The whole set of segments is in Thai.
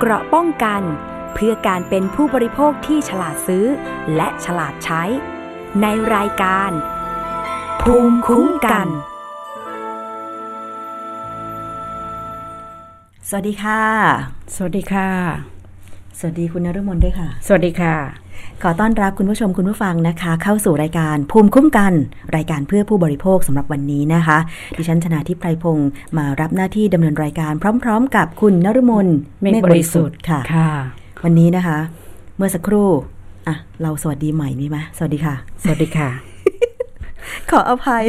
เกราะป้องกัน เพื่อการเป็นผู้บริโภคที่ฉลาดซื้อ และฉลาดใช้ ในรายการ ภูมิคุ้มกัน สวัสดีค่ะ สวัสดีค่ะ สวัสดีคุณนฤมลด้วยค่ะ สวัสดีค่ะ ขอต้อนรับคุณผู้ชมคุณผู้ฟังนะคะ เข้าสู่รายการภูมิคุ้มกัน รายการเพื่อผู้บริโภคสำหรับวันนี้นะคะ ดิฉันชนะทิพไพรพงศ์มารับหน้าที่ดำเนินรายการพร้อม ๆ กับคุณนฤมลเมฆบริสุทธิ์ค่ะค่ะ วันนี้นะคะ เมื่อสักครู่อะเราสวัสดีใหม่มีไหมสวัสดีค่ะ สวัสดีค่ะ ขออภัย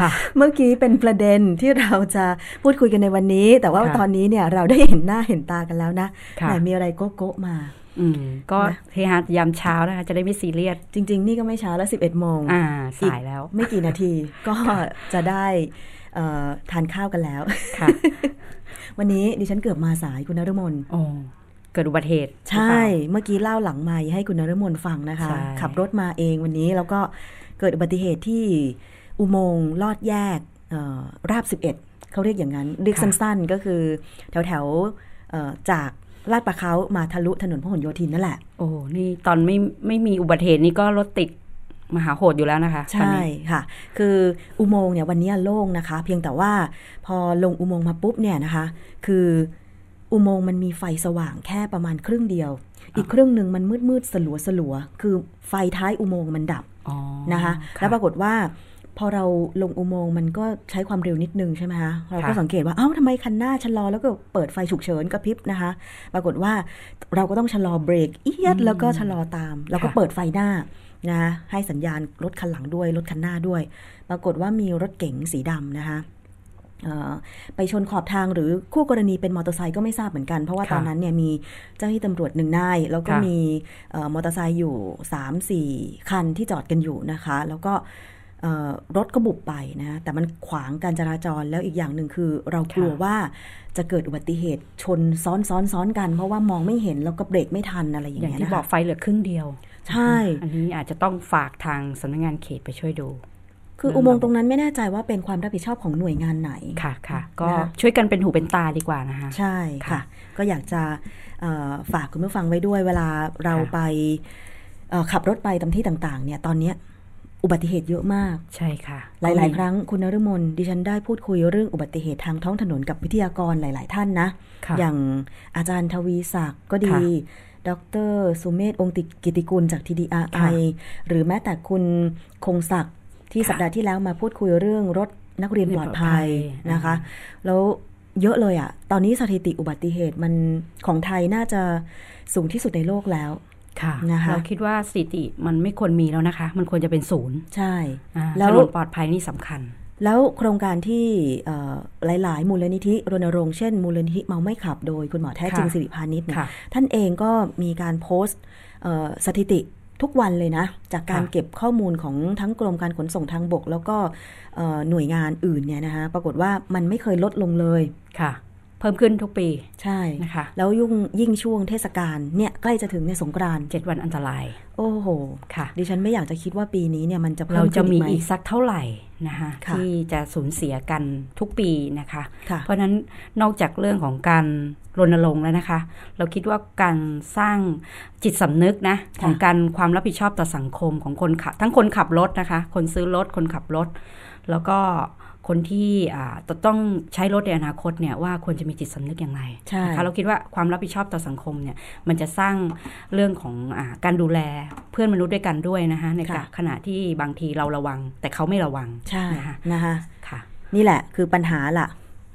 ค่ะเมื่อกี้เป็นประเด็นที่เราจะพูดคุยกันในวันนี้ แต่ว่าค่ะตอนนี้เนี่ยเราได้เห็นหน้าเห็นตากันแล้วนะค่ะแต่มีอะไรโก๊ะๆมาอืมก็นะเฮฮายามเช้านะคะจะได้ไม่ซีเรียส จริง ๆ นี่ก็ไม่ช้าแล้ว 11โมงอ่าสายแล้ว ไม่กี่นาทีก็จะได้เอ่อทานข้าวกันแล้วค่ะ วันนี้ดิฉันเกือบมาสายคุณนฤมลโอ้เกิดอุบัติเหตุ ใช่ เมื่อกี้เล่าหลังไมค์ให้คุณนฤมลฟังนะคะใช่ขับรถมาเองวันนี้แล้วก็ เกิดอุบัติเหตุที่อุโมงค์ลอดแยกเอ่อราบ 11 เขาเรียกอย่างนั้น เรียกสั้นๆ ก็คือแถวแถวๆเอ่อจากลาดประเขามาทะลุถนนพหลโยธินนั่นแหละ โอ้นี่ตอนไม่ไม่มีอุบัติเหตุนี่ก็รถติดมหาโหดอยู่แล้วนะคะตอนใช่นี้ค่ะ คืออุโมงค์เนี่ยวันนี้โล่งนะคะ เพียงแต่ว่าพอลงอุโมงค์มาปุ๊บเนี่ยนะคะ คืออุโมงค์มันมีไฟสว่างแค่ประมาณครึ่งเดียว อีกครึ่งหนึ่งมันมืดมืดๆสลัวสลัวๆคือไฟท้ายอุโมงค์มันดับอ๋อ นะคะแล้วปรากฏว่าพอเราลงอุโมงค์มันก็ใช้ความเร็วนิดนึงใช่ไหมคะเราก็ค่ะสังเกตว่าเอ้าทำไมคันหน้าชะลอแล้วก็เปิดไฟฉุกเฉินกระพริบนะคะ ปรากฏว่าเราก็ต้องชะลอเบรกเอียดแล้วก็ชะลอตาม แล้วก็เปิดไฟหน้านะคะให้สัญญาณรถคันหลังด้วยรถคันหน้าด้วย ปรากฏว่ามีรถเก๋งสีดำนะคะเอ่อ ไปชนขอบทางหรือคู่กรณีเป็นมอเตอร์ไซค์ก็ไม่ทราบเหมือนกัน เพราะว่าค่ะตอนนั้นเนี่ยมีเจ้าหน้าที่ตำรวจหนึ่งนาย แล้วก็ค่ะมีเอ่อมอเตอร์ไซค์อยู่3ามสี่คันที่จอดกันอยู่นะคะ แล้วก็เอ่อรถก็บุบไปนะแต่มันขวางการจราจรแล้วอีกอย่างหนึ่งคือ เรากลัวว่าจะเกิดอุบัติเหตุชนซ้อนซ้อนซ้อนกัน เพราะว่ามองไม่เห็นแล้วก็เบรกไม่ทันอะไรอย่างอย่างเงี้ยที่นะบอกคะไฟเหลือครึ่งเดียว ใช่ อันนี้อาจจะต้องฝากทางสำนักงานเขตไปช่วยดู คืออุโมงค์ตรงนั้นไม่แน่ใจว่าเป็นความรับผิดชอบของหน่วยงานไหนค่ะค่ะก็นะคะช่วยกันเป็นหูเป็นตาดีกว่านะคะใช่ค่ะค่ะก็อยากจะเอ่อฝากคุณผู้ฟังไว้ด้วยเวลาเราค่ะไปเอ่อขับรถไปตามที่ต่างๆ เนี่ยตอนเนี้ยอุบัติเหตุเยอะมากใช่ค่ะ หลาย ๆ ครั้งคุณนฤมลดิฉันได้พูดคุยเรื่องอุบัติเหตุทางท้องถนนกับวิทยากรหลาย ๆ ท่านนะค่ะอย่างอาจารย์ทวีศักดิ์ก็ดีค่ะดรสุเมธองค์ติกิติกุลจากค่ะ TDRI หรือแม้แต่คุณคงศักดิ์ ที่ค่ะสัปดาห์ที่แล้วมาพูดคุยเรื่องรถนักเรียนปลอดภัยปลอดภัยนะคะอ่าแล้วเยอะเลยอะ่ะ ตอนนี้สถิติอุบัติเหตุมันของไทยน่าจะสูงที่สุดในโลกแล้วค่ะนะคะเราคิดว่าสถิติมันไม่ควรมีแล้วนะคะ มันควรจะเป็นศูนย์ใช่อ่าแล้วถนนปลอดภัยนี่สำคัญ แล้วโครงการที่เอ่อหลาย ๆ มูลนิธิรณรงค์เช่น มูลนิธิเมาไม่ขับโดยคุณหมอแท้จริงค่ะสิริพานิชเนี่ยค่ะท่านเองก็มีการโพสต์เอ่อสถิติ ทุกวันเลยนะ จากการค่ะเก็บข้อมูลของทั้งกรมการขนส่งทางบก แล้วก็เอ่อหน่วยงานอื่นเนี่ยนะคะปรากฏว่ามันไม่เคยลดลงเลยค่ะ เพิ่มขึ้นทุกปี ใช่นะคะ แล้วยุ่งยิ่งช่วงเทศกาลเนี่ยใกล้จะถึงในยสงกรานต์เจ็ดวันอันตราย โอ้โหค่ะ ดิฉันไม่อยากจะคิดว่าปีนี้เนี่ยมันจะพิ่เราจะมีขึ้นไหอีกสักเท่าไหร่นะคะค่ะที่จะสูญเสียกันทุกปีนะคะค่ะเพราะฉะนั้นนอกจากเรื่องของการรณรงค์แล้วนะคะ เราคิดว่าการสร้างจิตสำนึกนะค่ะของการความรับผิดชอบต่อสังคมของคนขับทั้งคนขับรถนะคะ คนซื้อรถคนขับรถ แล้วก็ คนที่อ่าจะต้องใช้รถในอนาคตเนี่ยว่าควรจะมีจิตสำนึกอย่างไรใช่นะคะเราคิดว่าความรับผิดชอบต่อสังคมเนี่ยมันจะสร้างเรื่องของอาการดูแลเพื่อนมนุษย์ด้วยกันด้วยนะคะในค่ะขณะที่บางทีเราระวัง แต่เขาไม่ระวังใช่นะคะนะคะค่ะ นี่แหละคือปัญหาล่ะ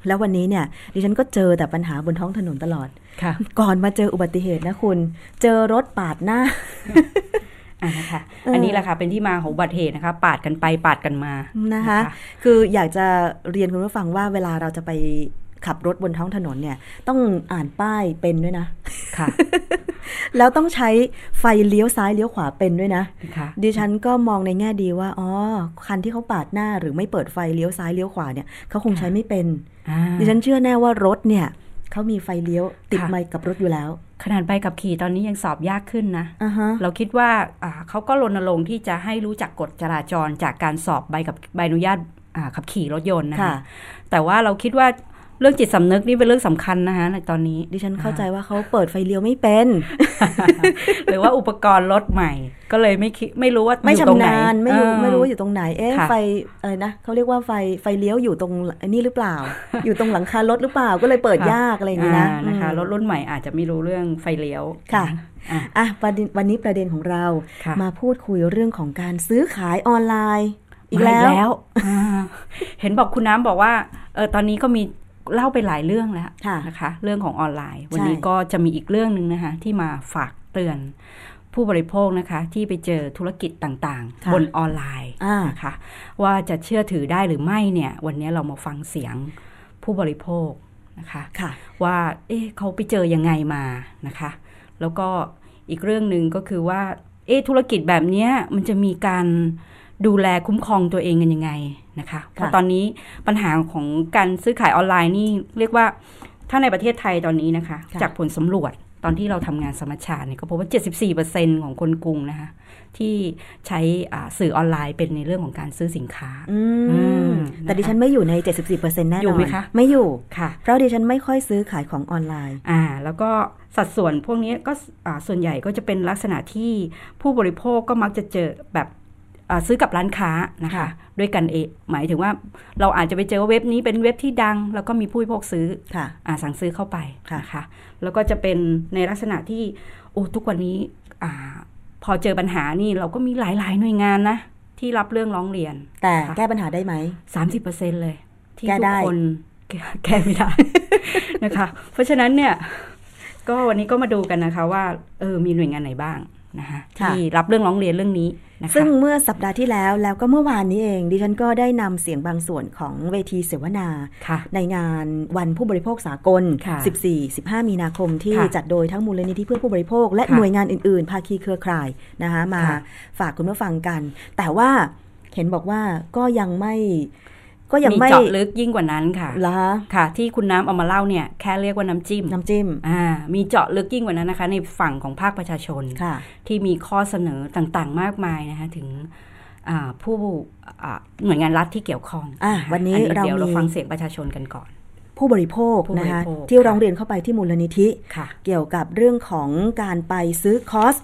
แล้ววันนี้เนี่ยดิฉันก็เจอแต่ปัญหาบนท้องถนนตลอดค่ะก่อนมาเจออุบัติเหตุนะคุณ เจอรถปาดหน้า อ่านะคะเอออัอันนี้แหละค่ะเป็นที่มาของอุบัติเหตุนะคะ ปาดกันไปปาดกันมานะคะ คืออยากจะเรียนคุณผู้ฟังว่าเวลาเราจะไปขับรถบนท้องถนนเนี่ย ต้องอ่านป้ายเป็นด้วยนะค่ะ แล้วต้องใช้ไฟเลี้ยวซ้ายเลี้ยวขวาเป็นด้วยนะค่ะดิฉันก็มองในแง่ดีว่าอ๋อคันที่เขาปาดหน้าหรือไม่เปิดไฟเลี้ยวซ้ายเลี้ยวขวาเนี่ยเขาคงใช้ไม่เป็นอ่าดิฉันเชื่อแน่ว่ารถเนี่ย เขามีไฟเลี้ยวติดค่ะไมค์กับรถอยู่แล้ว ขนาดใบกับขี่ตอนนี้ยังสอบยากขึ้นนะอ่าฮะเราคิดว่าอ่าเขาก็รณรงค์ที่จะให้รู้จักกฎจราจรจากการสอบใบกับใบอนุญาตอ่าขับขี่รถยนต์นะคะค่ะแต่ว่าเราคิดว่า เรื่องจิตสำนึกนี่เป็นเรื่องสำคัญนะคะในตอนนี้ ดิฉันเข้าใจว่าเขาเปิดไฟเลี้ยวไม่เป็น หรือว่าอุปกรณ์รถใหม่ ก็เลยไม่คิดไม่รู้ว่าไม่อยู่ตรงชำไหนนาญไม่รู้เออไม่รู้ว่าอยู่ตรงไหน เอ๊ะค่ะไฟอะไรนะเขาเรียกว่าไฟไฟเลี้ยวอยู่ตรงอันนี้หรือเปล่า อยู่ตรงหลังคารถหรือเปล่าก็เลยเปิดยากอะไรอย่างนี้นะอ่านะคะอืมรถรุ่นใหม่อาจจะไม่รู้เรื่องไฟเลี้ยวค่ะอะอะประเด็นวันนี้ประเด็นของเราค่ะมาพูดคุยเรื่องของการซื้อขายออนไลน์อีกมาแล้วอ่าเห็นบอกคุณน้ำบอกว่าเออตอนนี้ก็มี เล่าไปหลายเรื่องแล้วค่ะนะคะ เรื่องของออนไลน์ วันใช่นี้ก็จะมีอีกเรื่องหนึ่งนะคะ ที่มาฝากเตือนผู้บริโภคนะคะ ที่ไปเจอธุรกิจต่างค่ะๆบนออนไลน์อ่านะคะว่าจะเชื่อถือได้หรือไม่เนี่ย วันนี้เรามาฟังเสียงผู้บริโภคนะคะค่ะว่าเอ๊ะเขาไปเจอยังไงมานะคะ แล้วก็อีกเรื่องหนึ่งก็คือว่า เอ๊ะธุรกิจแบบเนี้ยมันจะมีการดูแลคุ้มครองตัวเองกันยังไง นะคะเพราะตอนนี้ปัญหาของการซื้อขายออนไลน์นี่เรียกว่าถ้าในประเทศไทยตอนนี้นะคะค่ะจากผลสำรวจตอนที่เราทำงานสมัชชาเนี่ยก็พบว่า 74%ของคนกรุงนะคะที่ใช้อ่าสื่อออนไลน์เป็นในเรื่องของการซื้อสินค้าอือืมมแต่ดิฉันไม่อยู่ใน 74%แน่นอน อยู่ไหมคะ ไม่อยู่ค่ะ เพราะดิฉันไม่ค่อยซื้อขายของออนไลน์ อ่า แล้วก็สัดส่วนพวกนี้ก็อ่าส่วนใหญ่ก็จะเป็นลักษณะที่ผู้บริโภคก็มักจะเจอแบบอ่า ซื้อกับร้านค้านะคะค่ะด้วยกันเองหมายถึงว่าเราอาจจะไปเจอว่าเว็บนี้เป็นเว็บที่ดัง แล้วก็มีผู้บริโภคซื้อค่ะอ่าสั่งซื้อเข้าไปค่ะนะคะแล้วก็จะเป็นในลักษณะที่โอ้ทุกวันนี้อาพอเจอปัญหานี่เราก็มีหลาย ๆ หน่วยงานนะที่รับเรื่องร้องเรียน แต่ค่ะแก้ปัญหาได้ไหม30%เลย ที่แก้ทุได้กคนแก้แก้ไม่ได้นะคะ เพราะฉะนั้นเนี่ย ก็วันนี้ก็มาดูกันนะคะว่าเออมีหน่วยงานไหนบ้าง นะคะค่ะที่รับเรื่องร้องเรียนเรื่องนี้นะคะซึ่งเมื่อสัปดาห์ที่แล้วแล้วก็เมื่อวานนี้เอง ดิฉันก็ได้นำเสียงบางส่วนของเวทีเสวนาค่ะในงานวันผู้บริโภคสากลค่ะ14-15 มีนาคมที่ค่ะจัดโดยทั้งมูลนิธิเพื่อผู้บริโภค และค่ะหน่วยงานอื่นๆ ภาคีเครือข่ายนะคะมาค่ะฝากคุณผู้ฟังกัน แต่ว่าเห็นบอกว่าก็ยังไม่ ก็ยังมีไม่เจาะลึกยิ่งกว่านั้นค่ะละค่ะ ที่คุณน้ำเอามาเล่าเนี่ยแค่เรียกว่าน้ำจิ้ม น้ำจิ้มอ่ามีเจาะลึกยิ่งกว่านั้นนะคะ ในฝั่งของภาคประชาชนค่ะที่มีข้อเสนอต่างๆ มากมายนะคะถึงอ่าผู้อ่าหน่วยงานรัฐที่เกี่ยวข้องอะะคะวันนี้อัเราเดี๋ยวเรามีฟังเสียงประชาชนกันก่อน ผู้บริโภคผู้บรินะคะโภคที่ค่ะร้องเรียนเข้าไปที่มูลนิธิค่ะเกี่ยวกับเรื่องของการไปซื้อคอร์ส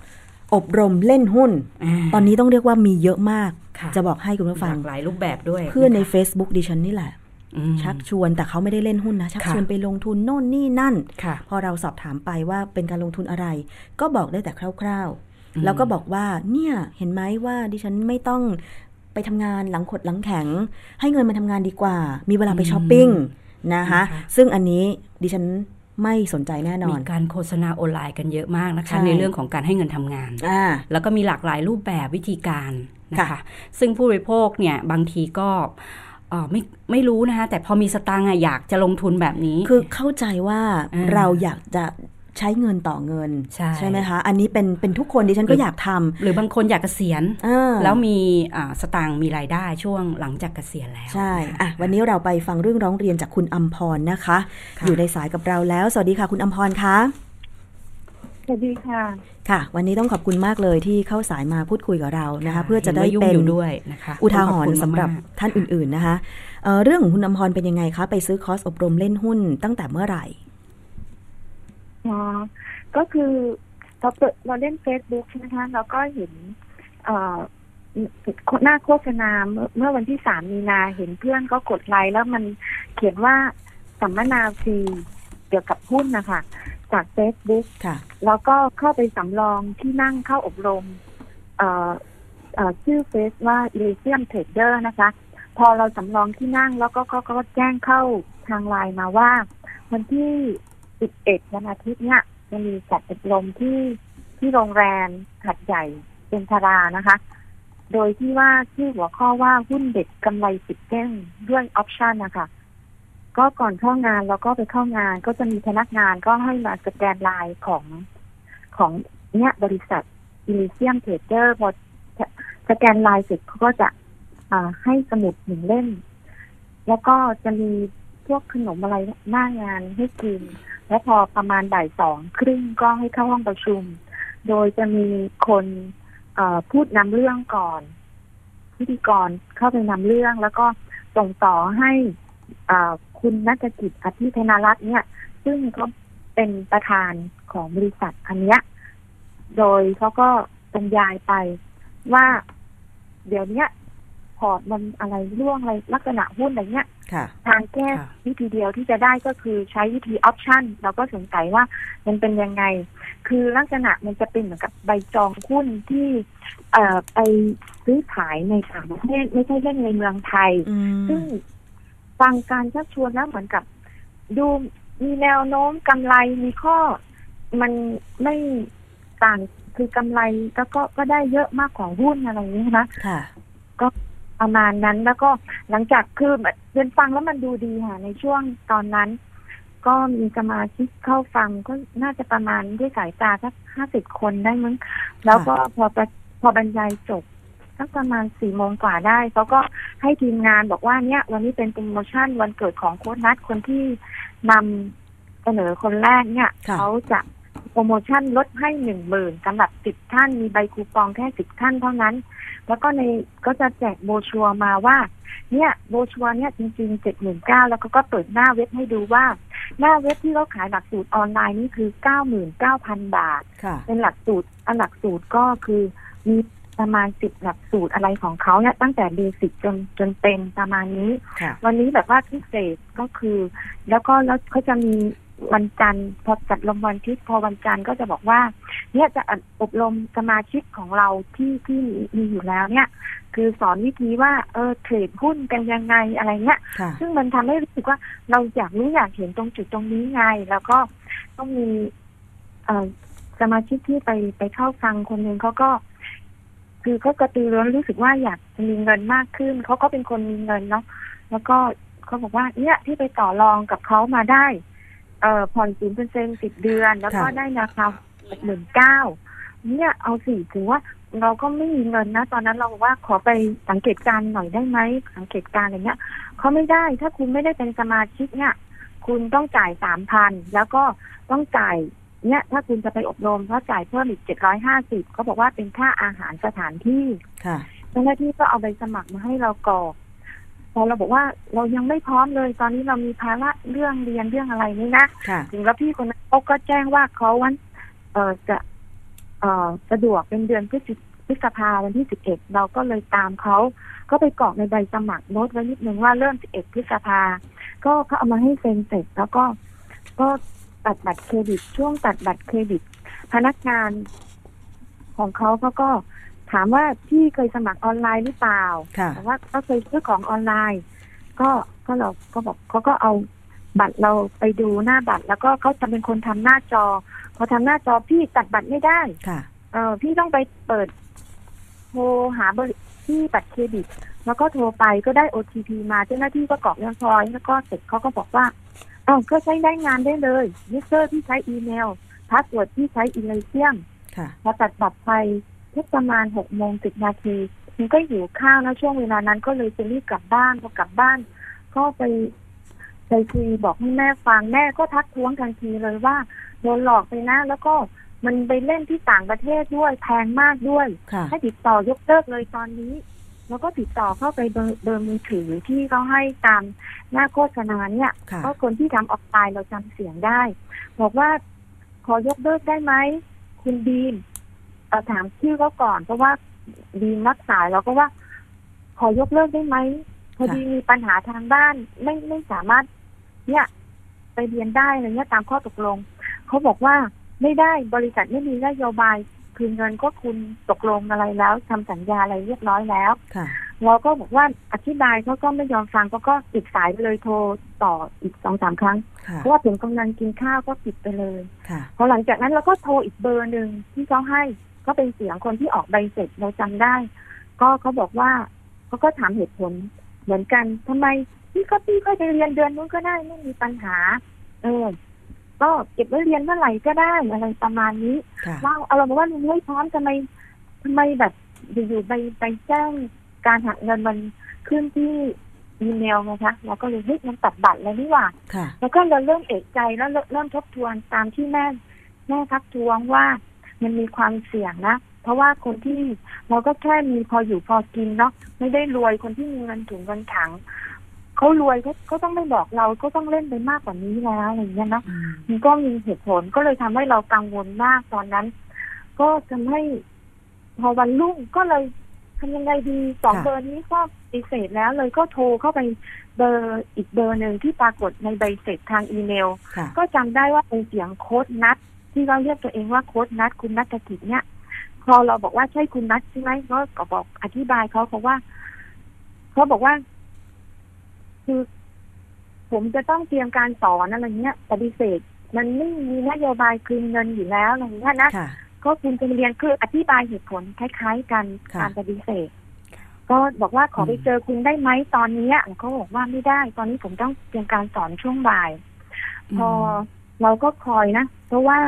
อบรมเล่นหุ้นาตอนนี้ต้องเรียกว่ามีเยอะมากค่ะ จะบอกให้คุณผู้หฟังลากหลายรูปแบบด้วย เพื่อนในะคะ Facebook ดิฉันนี่แหละอืมชักชวนแต่เขาไม่ได้เล่นหุ้นนะ ชักค่ะชวนไปลงทุนโน่นนี่นั่นค่ะพอเราสอบถามไปว่าเป็นการลงทุนอะไร ก็บอกได้แต่คร่าวอืมๆแล้วก็บอกว่าเนี่ยเห็นไหมว่าดิฉันไม่ต้องไปทำงานหลังขดหลังแข็ง ให้เงินมาทำงานดีกว่า มีเวลาไปช้อปปิ้งนะคะซึ่งอันนี้ดิฉันไม่สนใจแน่นอมีนการโฆษณาออนไลน์กันเยอะมากนะคะใช่ในเรื่องของการให้เงินทำงานอ่าแล้วก็มีหลากหลายรูปแบบวิธีการ นะค่ะคะซึ่งผู้บริโภคเนี่ยบางทีก็เอ่อไม่ไม่รู้นะคะแต่พอมีสตางค์อะอยากจะลงทุนแบบนี้ คือเข้าใจว่าอ่าเราอยากจะใช้เงินต่อเงินใช่ไหมคะอันนี้เป็นเป็นทุกคนดิฉันก็อยากทหรือบางคนอยากเกษียณำอ่าแล้วมีอ่าสตางค์มีรายได้ช่วงหลังจากเกษียณแล้ว ใช่นะคะอะวันนี้เราไปฟังเรื่องร้องเรียนจากคุณอัมพรนะคะค่ะอยู่ในสายกับเราแล้ว สวัสดีค่ะคุณอัมพรคะส วัสดีค่ะ ค่ะ วันนี้ต้องขอบคุณมากเลยที่เข้าสายมาพูดคุยกับเรานะคะ เพื่อจะได้ห็นว่ายุ่งเป็นอยู่ด้วยนะคะอุทาหขบรคุณ์ณสำหรับมากท่านอื่น ๆนะคะเอ่อเรื่องของคุณอัมพรเป็นยังไงคะ ไปซื้อคอร์สอบรมเล่นหุ้นตั้งแต่เมื่อไหร่อ๋อก็คือเราเปิดเราเล่น Facebook ใช่ไหมคะเราก็เห็นเอ่อหน้าโฆษณาเมื่อเมื่อวันที่สามมีนาเห็นเพื่อนก็กดไลค์แล้วมันเขียนว่าสัมมนาฟรี เกี่ยวกับหุ้นนะคะจาก Facebook ค่ะ แล้วก็เข้าไปสำรองที่นั่งเข้าอบรมเอ่อเอ่อชื่อเฟซว่า Elysium Trader นะคะ พอเราสำรองที่นั่งแล้วก็ก็ก็แจ้งเข้าทางไลน์มาว่า วันที่ 11วันอาทิตย์เนี่ยจะมีจัดอบรมที่ที่โรงแรมหาดใหญ่เซ็นทารานะคะ โดยที่ว่าชื่อหัวข้อว่าหุ้นเด็ดกำไรสิบเด้งด้วย option นะคะ ก็ก่อนเข้างานเราก็ไปเข้างานก็จะมีพนักงานก็ให้มาสแกนลน์ของของเนี่ยบริษัท Elysium Trader พอสแกนลน์เสร็จเขาก็จะอ่าให้สมุดหนึ่งเล่ม แล้วก็จะมีพวกขนมอะไรหน้างานให้กิน แล้วพอประมาณบ่ายสองครึ่งก็ให้เข้าห้องประชุม โดยจะมีคนพูดนำเรื่องก่อนพิธีกรเข้าไปนำเรื่อง แล้วก็ส่งต่อให้อ่า คคุณนักกิจอภิธนารัตน์เนี่ย ซึ่งเขาเป็นประธานของบริษัทอันเนี้ย โดยเขาก็บรรยายไปว่าเดี๋ยวเนี้ยพอร์ตมันอะไรร่วงอะไรลักษณะหุ้นอะไรเนี้ยค่ะทางแก้ค่ะวิธีเดียวที่จะได้ก็คือใช้วิธีออปชันเราก็สงสัยว่ามันเป็นยังไง คือลักษณะมันจะเป็นเหมือนกับใบจองหุ้นที่ เอ่อไปซื้อขายในต่างประเทศไม่ใช่เล่นในเมืองไทยอืมซึ่ง ฟังการชักชวนแล้วเหมือนกับ ดูมีแนวโน้มกำไรมีข้อ มันไม่ต่างคือกำไรแล้วก็ก็ได้เยอะมากกว่าหุ้นอะไรอย่างนี้นะค่ะประมาณนั้นแล้วก็หลังจากคือแบบเรียนฟังแล้วมันดูดีค่ะ ในช่วงตอนนั้น ก็มีสมาชิกเข้าฟังก็น่าจะประมาณด้วยสายตาสักห้าสิบคนได้มั้งแล้วก็พอประพอบรรยายจบ สักประมาณสี่โมงกว่าได้เขาก็ให้ทีมงานบอกว่าเนี่ย วันนี้เป็นโปรโมชั่นวันเกิดของโค้ชนัดคนที่นำเสนอคนแรกเนี่ยค่ะเขาจะโปรโมชั่นลดให้หนึ่งหมื่นสำหรับสิบท่านมีใบคูปองแค่สิบท่านเท่านั้น แล้วก็ในก็จะแจกโบรชัวร์มาว่า เนี่ยโบรชัวร์เนี่ยจริงๆเจ็ดหมื่นเก้าแล้วก็ก็เปิดหน้าเว็บให้ดูว่า หน้าเว็บที่เราขายหลักสูตรออนไลน์นี่คือเก้าหมื่นเก้าพันบาทค่ะเป็นหลักสูตรอันหลักสูตรก็คือมี ประมาณสิบหลักสูตรอะไรของเขาเนี่ยตั้งแต่เบสิกจนจนเป็นประมาณนี้ค่ะวันนี้แบบว่าพิเศษก็คือ แล้วก็แล้วเขาจะมีวันจันทร์พอจัดลงวันอาทิตย์พอวันจันทร์ก็จะบอกว่า เนี่ยจะอบรมสมาชิกของเราที่ที่มีอยู่แล้วเนี่ย คือสอนวิธีว่าเออเทรดหุ้นกันยังไงอะไรเงี้ยค่ะซึ่งมันทำให้รู้สึกว่าเราอยากรู้อยากเห็นตรงจุดตรงนี้ไง แล้วก็ต้องมีเอ่อสมาชิกที่ไปไปเข้าฟังคนหนึ่งเขาก็ คือเขากระตือรือร้นรู้สึกว่าอยากจะมีเงินมากขึ้นเขาก็เป็นคนมีเงินเนาะแล้วก็เขาบอกว่าเนี่ยที่ไปต่อรองกับเขามาได้ เอ่อผ่อนศูนย์เปอร์เซ็นสิบเดือน แล้วก็ค่ะได้ราคาหมื่นเก้าเนี่ยเอาสิถึงว่าเราก็ไม่มีเงินนะ ตอนนั้นเราบอกว่าขอไปสังเกตการณ์หน่อยได้ไหมสังเกตการณ์อะไรเงี้ยเขาไม่ได้ถ้าคุณไม่ได้เป็นสมาชิกเนี่ย คุณต้องจ่ายสามพันแล้วก็ต้องจ่าย เนี่ยถ้าคุณจะไปอบรมก็จ่ายเพิ่มอีกเจ็ดร้อยห้าสิบเขาบอกว่าเป็นค่าอาหารสถานที่ค่ะเจ้าหน้าที่ก็เอาใบสมัครมาให้เรากรอกพอเราบอกว่าเรายังไม่พร้อมเลย ตอนนี้เรามีภาระเรื่องเรียนเรื่องอะไรนี่นะค่ะถึงแล้วพี่คนนั้นเขาก็แจ้งว่าเขาวันเออจะเอ่อสะดวกเป็นเดือนพฤศจิพฤษภาวันที่สิบเอ็ดเราก็เลยตามเขาก็ไปกรอกในใบสมัครโน้ตไว้นิดนึงว่าเริ่มสิบเอ็ดพฤษภาก็เขาเอามาให้เซ็นเสร็จแล้วก็ก็ ตัดบัตรเครดิต ช่วงตัดบัตรเครดิต พนักงานของเขาเขาก็ถามว่าพี่เคยสมัครออนไลน์หรือเปล่าค่ะแต่ว่าก็เคยซื้อของออนไลน์ ก็ก็เราก็บอกเขาก็เอาบัตรเราไปดูหน้าบัตร แล้วก็เขาจะเป็นคนทำหน้าจอพอทำหน้าจอพี่ตัดบัตรไม่ได้ค่ะ เออพี่ต้องไปเปิดโทรหาบริที่บัตรเครดิต แล้วก็โทรไปก็ได้ OTP มาเจ้าหน้าที่ก็กรอกเรียบร้อยแล้วก็เสร็จเขาก็บอกว่า อ้าวก็ใช้ได้งานได้เลย user ที่ใช้อีเมล password ที่ใช้ Elysium ค่ะพอตัดบัตรไปทุกประมาณหกโมงสิบนาทีมันก็หิวข้าวนะช่วงเวลานั้นก็เลยจะรีบกลับบ้านพอกลับบ้าน ก็ไปไปคุยบอกให้แม่ฟังแม่ก็ทักท้วงทันทีเลยว่าโดนหลอกไปนะ แล้วก็มันไปเล่นที่ต่างประเทศด้วยแพงมากด้วยค่ะให้ติดต่อยกเลิกเลยตอนนี้ แล้วก็ติดต่อเข้าไปเบอร์เบอร์มือถือที่เขาให้ตามหน้าโฆษณาเนี่ยค่ะเพราะคนที่ทำออกไลน์เราจำเสียงได้ บอกว่าขอยกเลิกได้ไหมคุณบีมเอ่อถามชื่อเขาก่อน เพราะว่าบีมรับสายเราก็ว่า ขอยกเลิกได้ไหมพอดีมีปัญหาทางบ้านไม่ไม่สามารถ เนี่ย ไปเรียนได้อะไรเงี้ยตามข้อตกลงเขาบอกว่าไม่ได้บริษัทไม่มีนโยบาย คืนเงินก็คุณตกลงอะไรแล้วทำสัญญาอะไรเรียบร้อยแล้วค่ะเราก็บอกว่าอธิบายเขาก็ไม่ยอมฟังเขาก็ปิดสายไปเลยโทรต่ออีกสองสามครั้งค่ะเพราะว่าถึงกำลังกินข้าวก็ปิดไปเลยค่ะพอหลังจากนั้นเราก็โทรอีกเบอร์หนึ่งที่เขาให้ก็เป็นเสียงคนที่ออกใบเสร็จเราจำได้ ก็เขาบอกว่าเขาก็ถามเหตุผลเหมือนกันทำไมพี่ก็พี่ก็ไปเรียนเดือนนู้นก็ได้ไม่มีปัญหา เออ ก็เก็บไว้เรียนเมื่อไหร่ก็ได้อะไรประมาณนี้ค่ะว่าเอาเราบอกว่าลุงไม่พร้อมทำไมทำไมแบบอยู่ๆไปไปแจ้งการหักเงินมันขึ้นที่อีเมลนะคะเราก็เลยเฮ้ยมันตัดบัตรแล้วนี่หว่าค่ะแล้วก็เราเริ่มเอกใจแล้วเริ่มเริ่มทบทวนตามที่แม่แม่ทักท้วงว่ามันมีความเสี่ยงนะเพราะว่าคนที่เราก็แค่มีพออยู่พอกินเนาะไม่ได้รวยคนที่มีเงินถุงเงินถัง เขารวยเขาเขาต้องไม่บอกเราก็ต้องเล่นไปมากกว่านี้แล้วอะไรอย่างเงี้ยเนาะอืมมันก็มีเหตุผลก็เลยทำให้เรากังวลมากตอนนั้น ก็ทำให้พอวันรุ่งก็เลยทำยังไงดีสองค่ะเบอร์นี้ก็ปฏิเสธแล้วเลยก็โทรเข้าไปเบอร์อีกเบอร์หนึ่งที่ปรากฏในใบเสร็จทางอีเมลค่ะก็จำได้ว่าเป็นเสียงโค้ดนัด ที่เราเรียกตัวเองว่าโค้ดนัดคุณนัทกิจเนี่ยพอเราบอกว่าใช่คุณนัทใช่ไหมก็ก็บอกอธิบายเขาเพราะว่าเขาบอกว่า คือ ผมจะต้องเตรียมการสอนอะไรเงี้ยปฏิเสธ มันไม่มีนโยบายคืนเงินอยู่แล้วอะไรเงี้ยนะค่ะก็คุณจะเรียนคืออธิบายเหตุผลคล้าย ๆ กันค่ะการปฏิเสธ ก็บอกว่าขอไปเจอคุณได้ไหมตอนเนี้ยเขาบอกว่าไม่ได้ ตอนนี้ผมต้องเตรียมการสอนช่วงบ่าย พอเราก็คอยนะเพราะว่า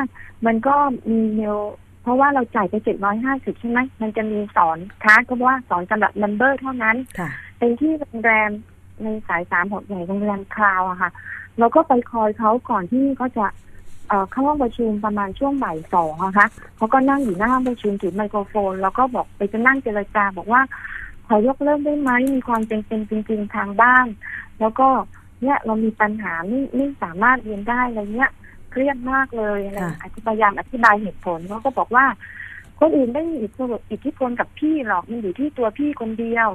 มันก็มีเมลเพราะว่าเราจ่ายไปเจ็ดร้อยห้าสิบใช่ไหมมันจะมีสอนค้าก็ว่าสอนสำหรับเมมเบอร์เท่านั้นค่ะเป็นที่โรงแรม ในสายสามหกใหญ่โรงแรมคราวอะค่ะ เราก็ไปคอยเขาก่อนที่เขาจะเอ่อเข้าห้องประชุมประมาณช่วงบ่ายสองอะคะเขาก็นั่งอยู่หน้าห้องประชุมถือไมโครโฟน แล้วก็บอกไปจะนั่งเจรจาบอกว่าขอยกเลิกได้ไหมมีความเป็นเป็นจริงๆทางบ้าน แล้วก็เนี่ยเรามีปัญหาไม่ไม่สามารถเรียนได้อะไรเนี้ยเครียดมากเลยอะไรค่ะอธิบายามอธิบายเหตุผลเขาก็บอกว่า คนอื่นไม่มีอิทธิพลอิทธิพลกับพี่หรอกมันอยู่ที่ตัวพี่คนเดียว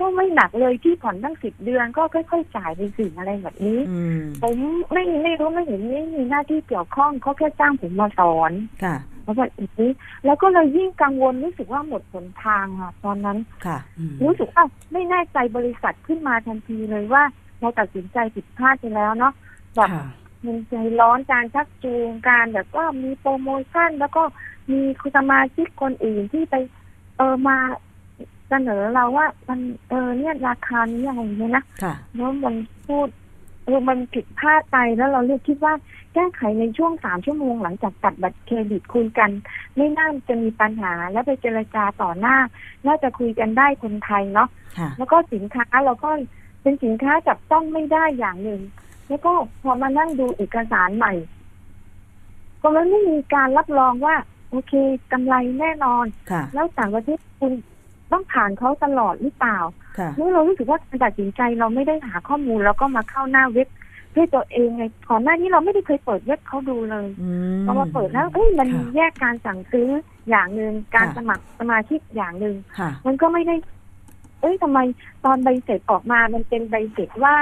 ก็ไม่หนักเลยที่ผ่อนตั้งสิบเดือนก็ค่อยๆจ่ายไปสิ่งอะไรแบบนี้อืมผมไม่ไม่รู้ไม่เห็นไม่มีหน้าที่เกี่ยวข้องเขาแค่จ้างผมมาสอนค่ะแล้วแบบนี้แล้วก็เลยยิ่งกังวลรู้สึกว่าหมดหนทางค่ะตอนนั้นค่ะอืมรู้สึกว่าไม่แน่ใจบริษัทขึ้นมาทันทีเลยว่าเราตัดสินใจผิดพลาดไปแล้วเนาะแบบค่ะมันใจร้อนการชักจูงการแบบว่ามีโปรโมชั่นแล้วก็มีคุณสมาชิกคนอื่นที่ไปเออมา เสนอเราว่ามันเออเนี่ยราคานี้อะไรอย่างเงี้ยนะค่ะแล้วมันพูดเออมันผิดพลาดไปแล้วเราเลือกคิดว่าแก้ไขในช่วงสามชั่วโมงหลังจากตัดบัตรเครดิตคุยกัน ไม่น่าจะมีปัญหาแล้วไปเจรจาต่อหน้า น่าจะคุยกันได้คนไทยเนาะค่ะแล้วก็สินค้าเราก็เป็นสินค้าจับต้องไม่ได้อย่างหนึ่ง แล้วก็พอมานั่งดูเอกสารใหม่ก็มันไม่มีการรับรองว่า โอเคกำไรแน่นอนค่ะแล้วต่างประเทศคุณ ต้องผ่านเขาตลอดหรือเปล่าค่ะเมื่อเรารู้สึกว่าการตัดสินใจเราไม่ได้หาข้อมูลแล้วก็มาเข้าหน้าเว็บด้วยตัวเองไงก่อนหน้านี้เราไม่ได้เคยเปิดเว็บเขาดูเลยอืมพอมาเปิดแล้วเอ้ยมันมีค่ะแยกการสั่งซื้ออย่างหนึ่งการค่ะสมัครสมาชิกอย่างหนึ่งค่ะมันก็ไม่ได้ เอ้ยทำไมตอนใบเสร็จออกมามันเป็นใบเสร็จว่า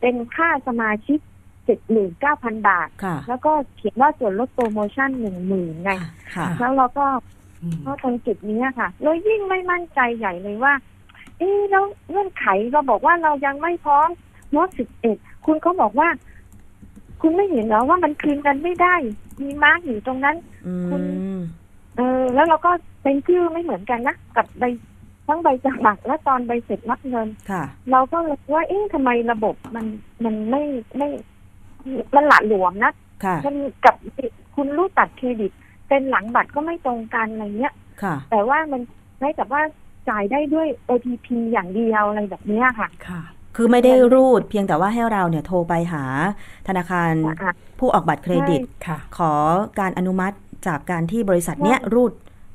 เป็นค่าสมาชิกเจ็ดหมื่นเก้าพันบาทค่ะแล้วก็เขียนว่าส่วนลดโปรโมชั่นหนึ่งหมื่นไงค่ะแล้วเราก็อืม เพราะตรงจุดนี้อะค่ะเรายิ่งไม่มั่นใจใหญ่เลยว่า เอ๊ะแล้วเงื่อนไขเราบอกว่าเรายังไม่พร้อมมดสิบเอ็ดคุณก็บอกว่า คุณไม่เห็นเหรอว่ามันคืนกันไม่ได้ มีมาร์กอยู่ตรงนั้นอืคุณมเออแล้วเราก็เป็นชื่อไม่เหมือนกันนะกับใบทั้งใบสมัครและตอนใบเสร็จรับเงินค่ะเราก็เลยว่าเอ๊ะทำไมระบบมันมันไม่ไม่มันหละหลวมนะค่ะมันกับคุณรูดตัดเครดิต เป็นหลังบัตรก็ไม่ตรงกันอะไรเงี้ยค่ะ แต่ว่ามันไม่กับว่าจ่ายได้ด้วย OTP อย่างเดียวอะไรแบบเนี้ยค่ะ ค่ะ คือไม่ได้รูดเพียงแต่ว่าให้เราเนี่ยโทรไปหาธนาคารอะผู้ออกบัตรเครดิตค่ะ ขอการอนุมัติจากการที่บริษัทเนี้ยรูด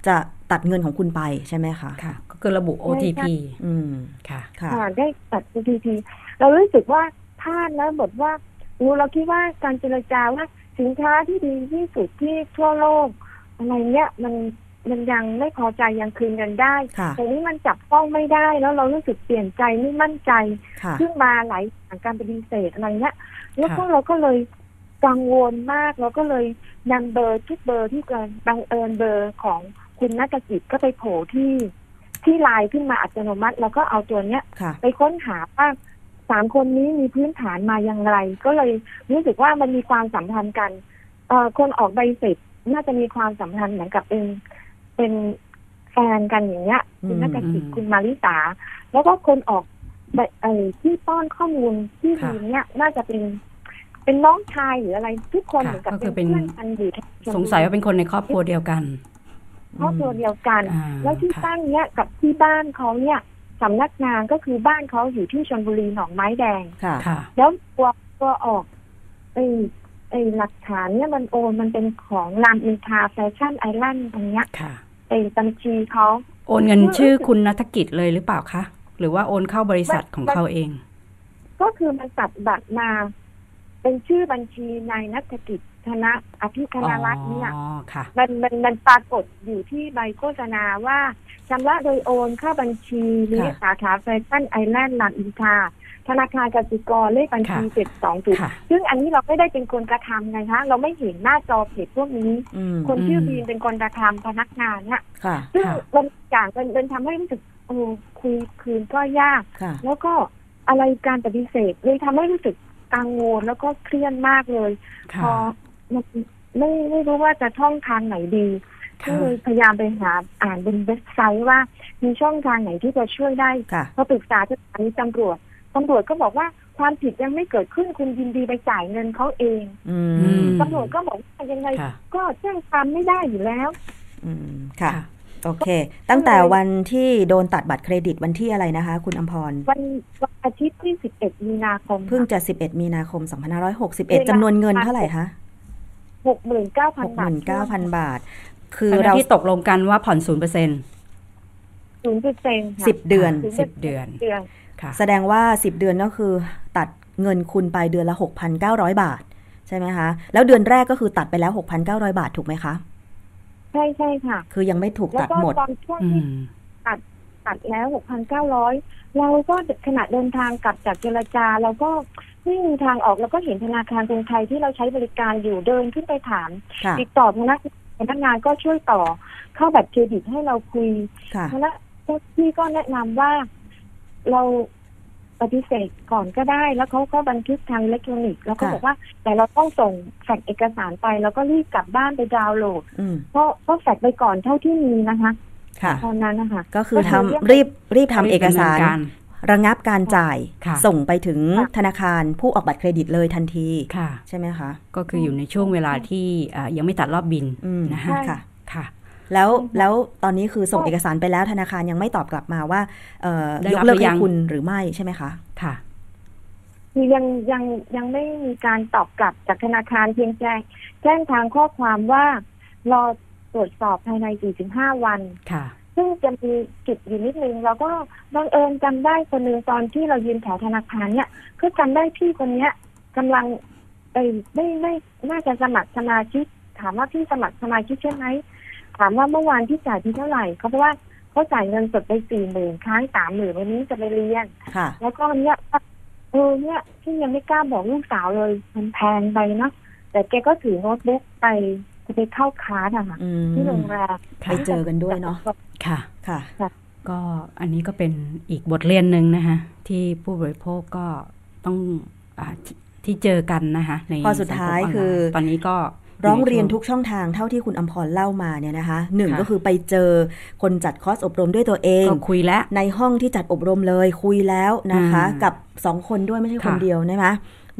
จะตัดเงินของคุณไปใช่ไหมคะ ค่ะ ก็คือระบุ OTP อืม ค่ะ ค่ะค่ะได้ตัด OTP เรารู้สึกว่าพลาดนะบทว่าอูเราคิดว่าการเจรจาว่า สินค้าที่ดีที่สุดที่ทั่วโลกอะไรเนี้ยมันมันยังไม่พอใจยังคืนกันได้ค่ะแต่นี้มันจับต้องไม่ได้แล้วเรารู้สึกเปลี่ยนใจไม่มั่นใจค่ะขึ้นมาหลายอย่างการปฏิเสธอะไรเงี้ยแล้วก็ค่ะเราก็เลยกังวลมากเราก็เลยนำเบอร์ทุกเบอร์ที่เกินบังเอิญเบอร์ของคุณนักกิจก็ไปโผล่ที่ที่ไลน์ขึ้นมาอัตโนมัติ แล้วก็เอาตัวเนี้ยค่ะไปค้นหาว่า สามคนนี้มีพื้นฐานมาอย่างไร ก็เลยรู้สึกว่ามันมีความสัมพันธ์กันเอ่อคนออกใบเสร็จน่าจะมีความสัมพันธ์เหมือนกับเป็นเป็นแฟนกันอย่างเงี้ยคุณนักกิจอืมคุณมาริสาแล้วก็คนออกใบไอ้ที่ป้อนข้อมูลที่ค่ะดีเนี่ยน่าจะเป็น เป็นน้องชายหรืออะไรทุกคนค่ะเหมือนกับก็คืเป็อนเป็นเพื่อนกันอยู่ทั้ชลบุรีสงสัยว่าเป็นคนในครอบครัวเดียวกันครอบครัวเดียวกันอ่าแล้วที่ค่ะตั้งเนี้ยกับที่บ้านเขาเนี่ย สำนักงานก็คือบ้านเขาอยู่ที่ชลบุรีหนองไม้แดงค่ะค่ะ แล้วตัวตัวออกไอ้ไอ้หลักฐานเนี่ยมันโอนมันเป็นของรามอินทราแฟชั่นไอแลนด์ตรงเนี้ยค่ะ ไอ้บัญชีเขาโอนเงินชื่อคุณนัฐกิจเลยหรือเปล่าคะ หรือว่าโอนเข้าบริษัทของเขาเอง ก็ก็คือมันตัดบัตรมา เป็นชื่อบัญชีนายนัฐกิจ ธนะอภิคณรัตน์เนี่ยอ๋อค่ะมันมันมันปรากฏอยู่ที่ใบโฆษณาว่าชำระโดยโอนเข้าบัญชีนี้ค่ะสาขาแฟชั่นไอแลนด์รามอินทราธนาคารกสิกรเลขบัญชีค่ะเจ็ดสองจุดค่ะซึ่งอันนี้เราไม่ได้เป็นคนกระทำไงคะ เราไม่เห็นหน้าจอเพจพวกนี้อืมคนชื่ออืมบีมเป็นคนกระทำพนักงานเนี่ยค่ะซึ่งค่ะมันอย่างมันมันทำให้รู้สึกโอ้คุยคืนก็ยากค่ะแล้วก็อะไรการปฏิเสธเลยทำให้รู้สึกกังวลแล้วก็เครียดมากเลยพค่ะอมัน ไม่ไม่รู้ว่าจะช่องทางไหนดีก็ค่ะเลยพยายามไปหาอ่านบนเว็บไซต์ว่า มีช่องทางไหนที่จะช่วยได้ค่ะพอปรึกษาสถานีตำรวจตำรวจก็บอกว่าความผิดยังไม่เกิดขึ้นคุณยินดีไปจ่ายเงินเขาเองอือืมมตำรวจก็บอกว่ายังไงค่ะก็แจ้งความไม่ได้อยู่แล้วอืมค่ะ โอเค ตั้งแต่วันที่โดนตัดบัตรเครดิตวันที่อะไรนะคะ คุณอมพร วันวันอาทิตย์ที่ 11 มีนาคม เพิ่งจะ 11 มีนาคม 2561จำนวนเงินเท่าไหร่คะ 69,000บาท69,000บาท คืออันนั้นเราที่ตกลงกันว่าผ่อนศูนย์เปอร์เซ็นต์ศูนย์เปอร์เซ็นต์สิบเดือนสิบเดือนเดือนค่ะ แสดงว่า10เดือนก็คือตัดเงินคุณไปเดือนละ6,900บาท ใช่ไหมคะ แล้วเดือนแรกก็คือตัดไปแล้ว6,900บาทถูกไหมคะใช่ใช่ค่ะ คือยังไม่ถูกแล้วตัดก็หมดตอนช่วงอืที่มตัดแล้ว6,900เราก็ขณะเดินทางกลับจากเจรจาเราก็ ไม่มีทางออกเราก็เห็นธนาคารกรุงไทยที่เราใช้บริการอยู่เดินขึ้นไปถามค่ะติดต่อพนักพนักงานก็ช่วยต่อเข้าบัตรเครดิตให้เราคุยค่ะแล้วพี่ก็แนะนำว่าเราปฏิเสธก่อนก็ได้ แล้วเขาก็บันทึกทางอิเล็กทรอนิกส์แล้วก็ค่ะบอกว่า แต่เราต้องส่งแฟกซ์เอกสารไป แล้วก็รีบกลับบ้านไปดาวน์โหลดอืมเพราะก็แฟกซ์ไปก่อนเท่าที่มีนะคะค่ะตอนนั้นนะคะก็คือก็คือทำเรื่องรีบรีบทำเอกสารดำนินกา รระงับการจ่ายค่ะส่งไปถึงค่ะธนาคารผู้ออกบัตรเครดิตเลยทันทีค่ะใช่ไหมคะ ก็คืออยู่ในช่วงเวลาที่อ่ายังไม่ตัดรอบบินอืมนะคะใช่ค่ะค่ะแล้วแล้วตอนนี้คือส่งเอกสารไปแล้วธนาคารยังไม่ตอบกลับมาว่าเอ่อได้ยรักบเลิกหรือยัให้งคุณหรือไม่ใช่ไหมคะค่ะคือยังยังยังไม่มีการตอบกลับจากธนาคารเพียงแจ้งแจ้งทางข้อความว่ารอตรวจสอบภายใน 45 วันค่ะ ซึ่งจะมีจุดอยู่นิดนึงเราก็บังเอิญจำได้คนหนึ่งตอนที่เรายืนแถวธนาคารเนี่ยก็จำได้พี่คนเนี้ยกำลังไปไม่ไม่น่าจะสมัครสมาชิก ถามว่าพี่สมัครสมาชิกใช่ไหมถามว่าเมื่อวานที่จ่ายที่เท่าไหร่เขาบอกว่าเขาจ่ายเงินสดไปสี่หมื่นค้างสามหมื่นวันนี้จะไปเรียนแล้วก็เนี่ยเออเนี่ยพี่ยังไม่กล้าบอกลูกสาวเลยมันแพงไปเนาะแต่แกก็ถือโน้ตบุ๊กไป จะไปเข้าคลาสอะค่ะอืมที่โรงแรมไปเจอกันด้วยเนาะค่ะค่ะ ก็อันนี้ก็เป็นอีกบทเรียนหนึ่งนะคะที่ผู้บริโภคก็ต้องอาที่ที่เจอกันนะคะในพอสุดท้ายสังมนไลน์คือ ตอนนี้ก็ร้องเรียนใช่วทุกช่องทางเท่าที่คุณอมพรเล่ามาเนี่ยนะคะหนึ่งค่ะก็คือไปเจอคนจัดคอร์สอบรมด้วยตัวเองก็คุยแล้วในห้องที่จัดอบรมเลยคุยแล้วนะคะอืมกับสองคนด้วยไม่ใช่คนค่ะเดียวนะคะ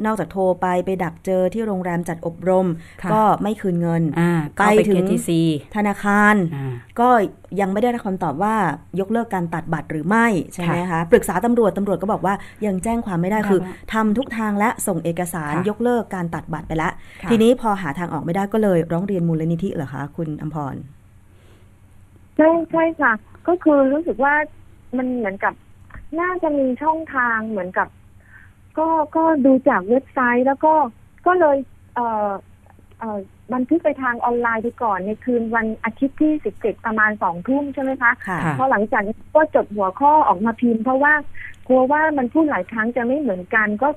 นอกจากโทรไปไปดักเจอที่โรงแรมจัดอบรมค่ะก็ไม่คืนเงินอ่าไปเข้าไปถึง KTC ธนาคารอ่าก็ยังไม่ได้รับคำตอบว่ายกเลิกการตัดบัตรหรือไม่ใช่ไหมคะปรึกษาตำรวจตำรวจก็บอกว่ายังแจ้งความไม่ได้ไม่ได้คือว่าทำทุกทางและส่งเอกสารค่ะยกเลิกการตัดบัตรไปแล้วค่ะทีนี้พอหาทางออกไม่ได้ก็เลยร้องเรียนมูลนิธิเหรอคะคุณอมพรใช่ใช่ค่ะ ก็คือรู้สึกว่ามันเหมือนกับน่าจะมีช่องทางเหมือนกับ ก็ก็ดูจากเว็บไซต์แล้วก็ก็เลยเอ่อเอ่อบันทึกไปทางออนไลน์ไปก่อนในคืนวันอาทิตย์ที่สิบเจ็ดประมาณสองทุ่มใช่ไหมคะค่ะค่ะพอหลังจากนี้ก็จดหัวข้อออกมาพิมพ์เพราะว่ากลัวว่ามันพูดหลายครั้งจะไม่เหมือนกันก็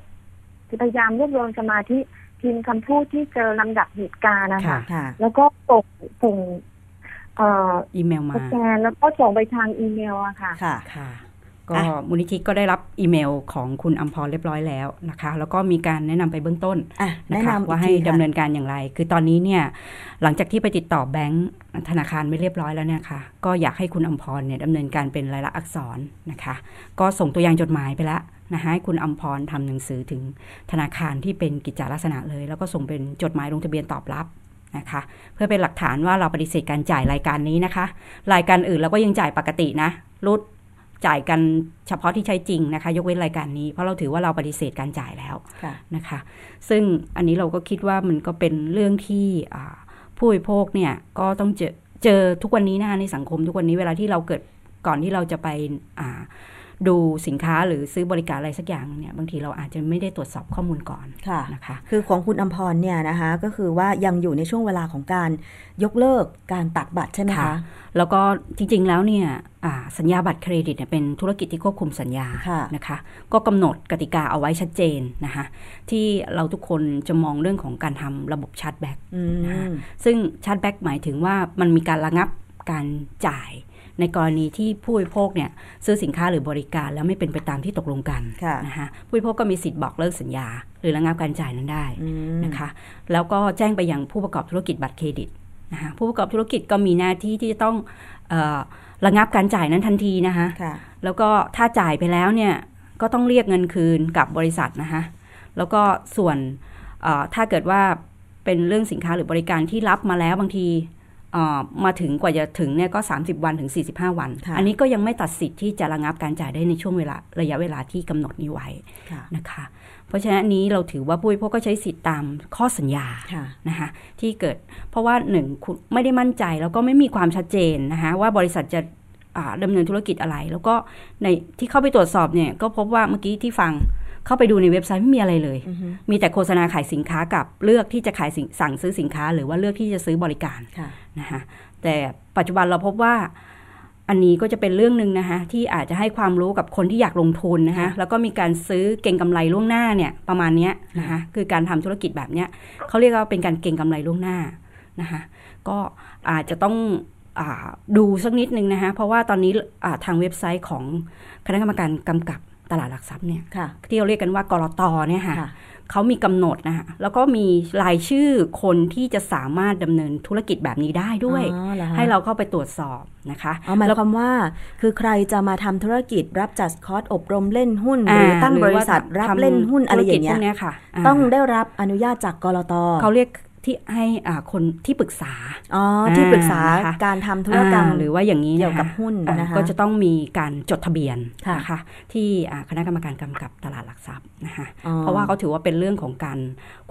พยายามรวบรวมสมาธิพิมพ์คำพูดที่เจอลำดับเหตุการณ์นะคะค่ะค่ะแล้วก็ส่งส่งเอ่ออีเมลมาสแกนแล้วก็ส่งไปทางอีเมลอะค่ะ ค่ะ ค่ะ ก็อะมูลนิธิก็ได้รับอีเมลของคุณอัมพรเรียบร้อยแล้วนะคะ แล้วก็มีการแนะนำไปเบื้องต้นอะนะแนะคะนำอีกว่าให้ทีดำค่ะเนินการอย่างไร คือตอนนี้เนี่ยหลังจากที่ไปติดต่อแบงก์ธนาคารไม่เรียบร้อยแล้วเนี่ยค่ะก็อยากให้คุณอัมพรเนี่ยดำเนินการเป็นลายลักษณ์อักษรนะคะ ก็ส่งตัวอย่างจดหมายไปแล้วนะคะให้คุณอัมพรทำหนังสือถึงธนาคารที่เป็นกิจจาลักษณะเลย แล้วก็ส่งเป็นจดหมายลงทะเบียนตอบรับนะคะเพื่อเป็นหลักฐานว่าเราปฏิเสธการจ่ายรายการนี้นะคะ รายการอื่นเราก็ยังจ่ายปกตินะรุด จ่ายกันเฉพาะที่ใช้จริงนะคะ ยกเว้นรายการนี้ เพราะเราถือว่าเราปฏิเสธการจ่ายแล้วค่ะนะคะ ซึ่งอันนี้เราก็คิดว่ามันก็เป็นเรื่องที่อ่าผู้บริโภคเนี่ยก็ต้องเจอเจอทุกวันนี้นะคะในสังคมทุกวันนี้เวลาที่เราเกิดก่อนที่เราจะไปอ่า ดูสินค้าหรือซื้อบริการอะไรสักอย่างเนี่ยบางทีเราอาจจะไม่ได้ตรวจสอบข้อมูลก่อนค่ะนะคะ คือของคุณอัมพรเนี่ยนะคะก็คือว่ายังอยู่ในช่วงเวลาของการยกเลิกการตัดบัตรใช่ไหมค่ะคะแล้วก็จริงๆแล้วเนี่ยอ่าสัญญาบัตรเครดิตเนี่ยเป็นธุรกิจที่ควบคุมสัญญาค่ะนะคะ ก็กำหนดกติกาเอาไว้ชัดเจนนะคะที่เราทุกคนจะมองเรื่องของการทำระบบ chargeback อืนะคะมซึ่ง chargeback หมายถึงว่ามันมีการระงับการจ่าย ในกรณีที่ผู้บริโภคเนี่ยซื้อสินค้าหรือบริการแล้วไม่เป็นไปตามที่ตกลงกันค่ะนะคะผู้บริโภคก็มีสิทธิ์บอกเลิกสัญญา หรือระงับการจ่ายนั้นได้อืมนะคะแล้วก็แจ้งไปยังผู้ประกอบธุรกิจบัตรเครดิตนะคะผู้ประกอบธุรกิจก็มีหน้าที่ที่จะต้องเออระงับการจ่ายนั้นทันทีนะคะค่ะแล้วก็ถ้าจ่ายไปแล้วเนี่ยก็ต้องเรียกเงินคืนกับบริษัทนะคะแล้วก็ส่วนเอ่อถ้าเกิดว่าเป็นเรื่องสินค้าหรือบริการที่รับมาแล้วบางทีเอ่อ มาถึงกว่าจะถึงเนี่ยก็ 30 วันถึง 45 วันค่ะอันนี้ก็ยังไม่ตัดสิทธิ์ที่จะระงับการจ่ายได้ในช่วงเวลาระยะเวลาที่กำหนดนี้ไว้ค่ะนะคะ เพราะฉะนั้นอันนี้เราถือว่าผู้บริโภคก็ใช้สิทธิ์ตามข้อสัญญาค่ะนะคะที่เกิดเพราะว่าหนึ่งคุณไม่ได้มั่นใจแล้วก็ไม่มีความชัดเจนนะคะว่าบริษัทจะอ่าดำเนินธุรกิจอะไร แล้วก็ในที่เข้าไปตรวจสอบเนี่ยก็พบว่าเมื่อกี้ที่ฟัง เข้าไปดูในเว็บไซต์ไม่มีอะไรเลยอือฮึมีแต่โฆษณาขายสินค้ากับเลือกที่จะขายสินสั่งซื้อสินค้า หรือว่าเลือกที่จะซื้อบริการค่ะนะคะแต่ปัจจุบันเราพบว่าอันนี้ก็จะเป็นเรื่องหนึ่งนะคะที่อาจจะให้ความรู้กับคนที่อยากลงทุนนะคะแล้วก็มีการซื้อเก่งกำไรล่วงหน้าเนี่ยประมาณเนี้ยนะคะคือการทำธุรกิจแบบเนี้ยเขาเรียกว่าเป็นการเก่งกำไรล่วงหน้านะคะก็อาจจะต้องอาดูสักนิดนึงนะคะเพราะว่าตอนนี้อ่าทางเว็บไซต์ของคณะกรรมการกำกับ ตลาดหลักทรัพย์เนี่ยค่ะที่เราเรียกกันว่ากรตเนี่ยค่ะค่ะเขามีกำหนดนะคะแล้วก็มีรายชื่อคนที่จะสามารถดำเนินธุรกิจแบบนี้ได้ด้วยอ๋อหอคะให้เราเข้าไปตรวจสอบนะคะเอาหมายแล้วความว่าคือใครจะมาทำธุรกิจรับจัดคอร์สอบรมเล่นหุ้นหารือตั้งบริษัทหอว่ารับทำเล่นหุ้นอะไรอย่างเงี้ธุรกิจพยวกเนี้ยค่ะาต้องได้รับอนุญาตจากกรตเขาเรียก ที่ให้อ่าคนที่ปรึกษาอ๋อที่ปรึกษาอ่านะคะการทำธุรกรรมอ่าหรือว่าอย่างนี้เกี่ยวกับนะคะหุ้นอ่านะคะก็จะต้องมีการจดทะเบียนค่ะนะคะที่อ่าคณะกรรมการกำกับตลาดหลักทรัพย์นะคะอ๋อเพราะว่าเขาถือว่าเป็นเรื่องของการ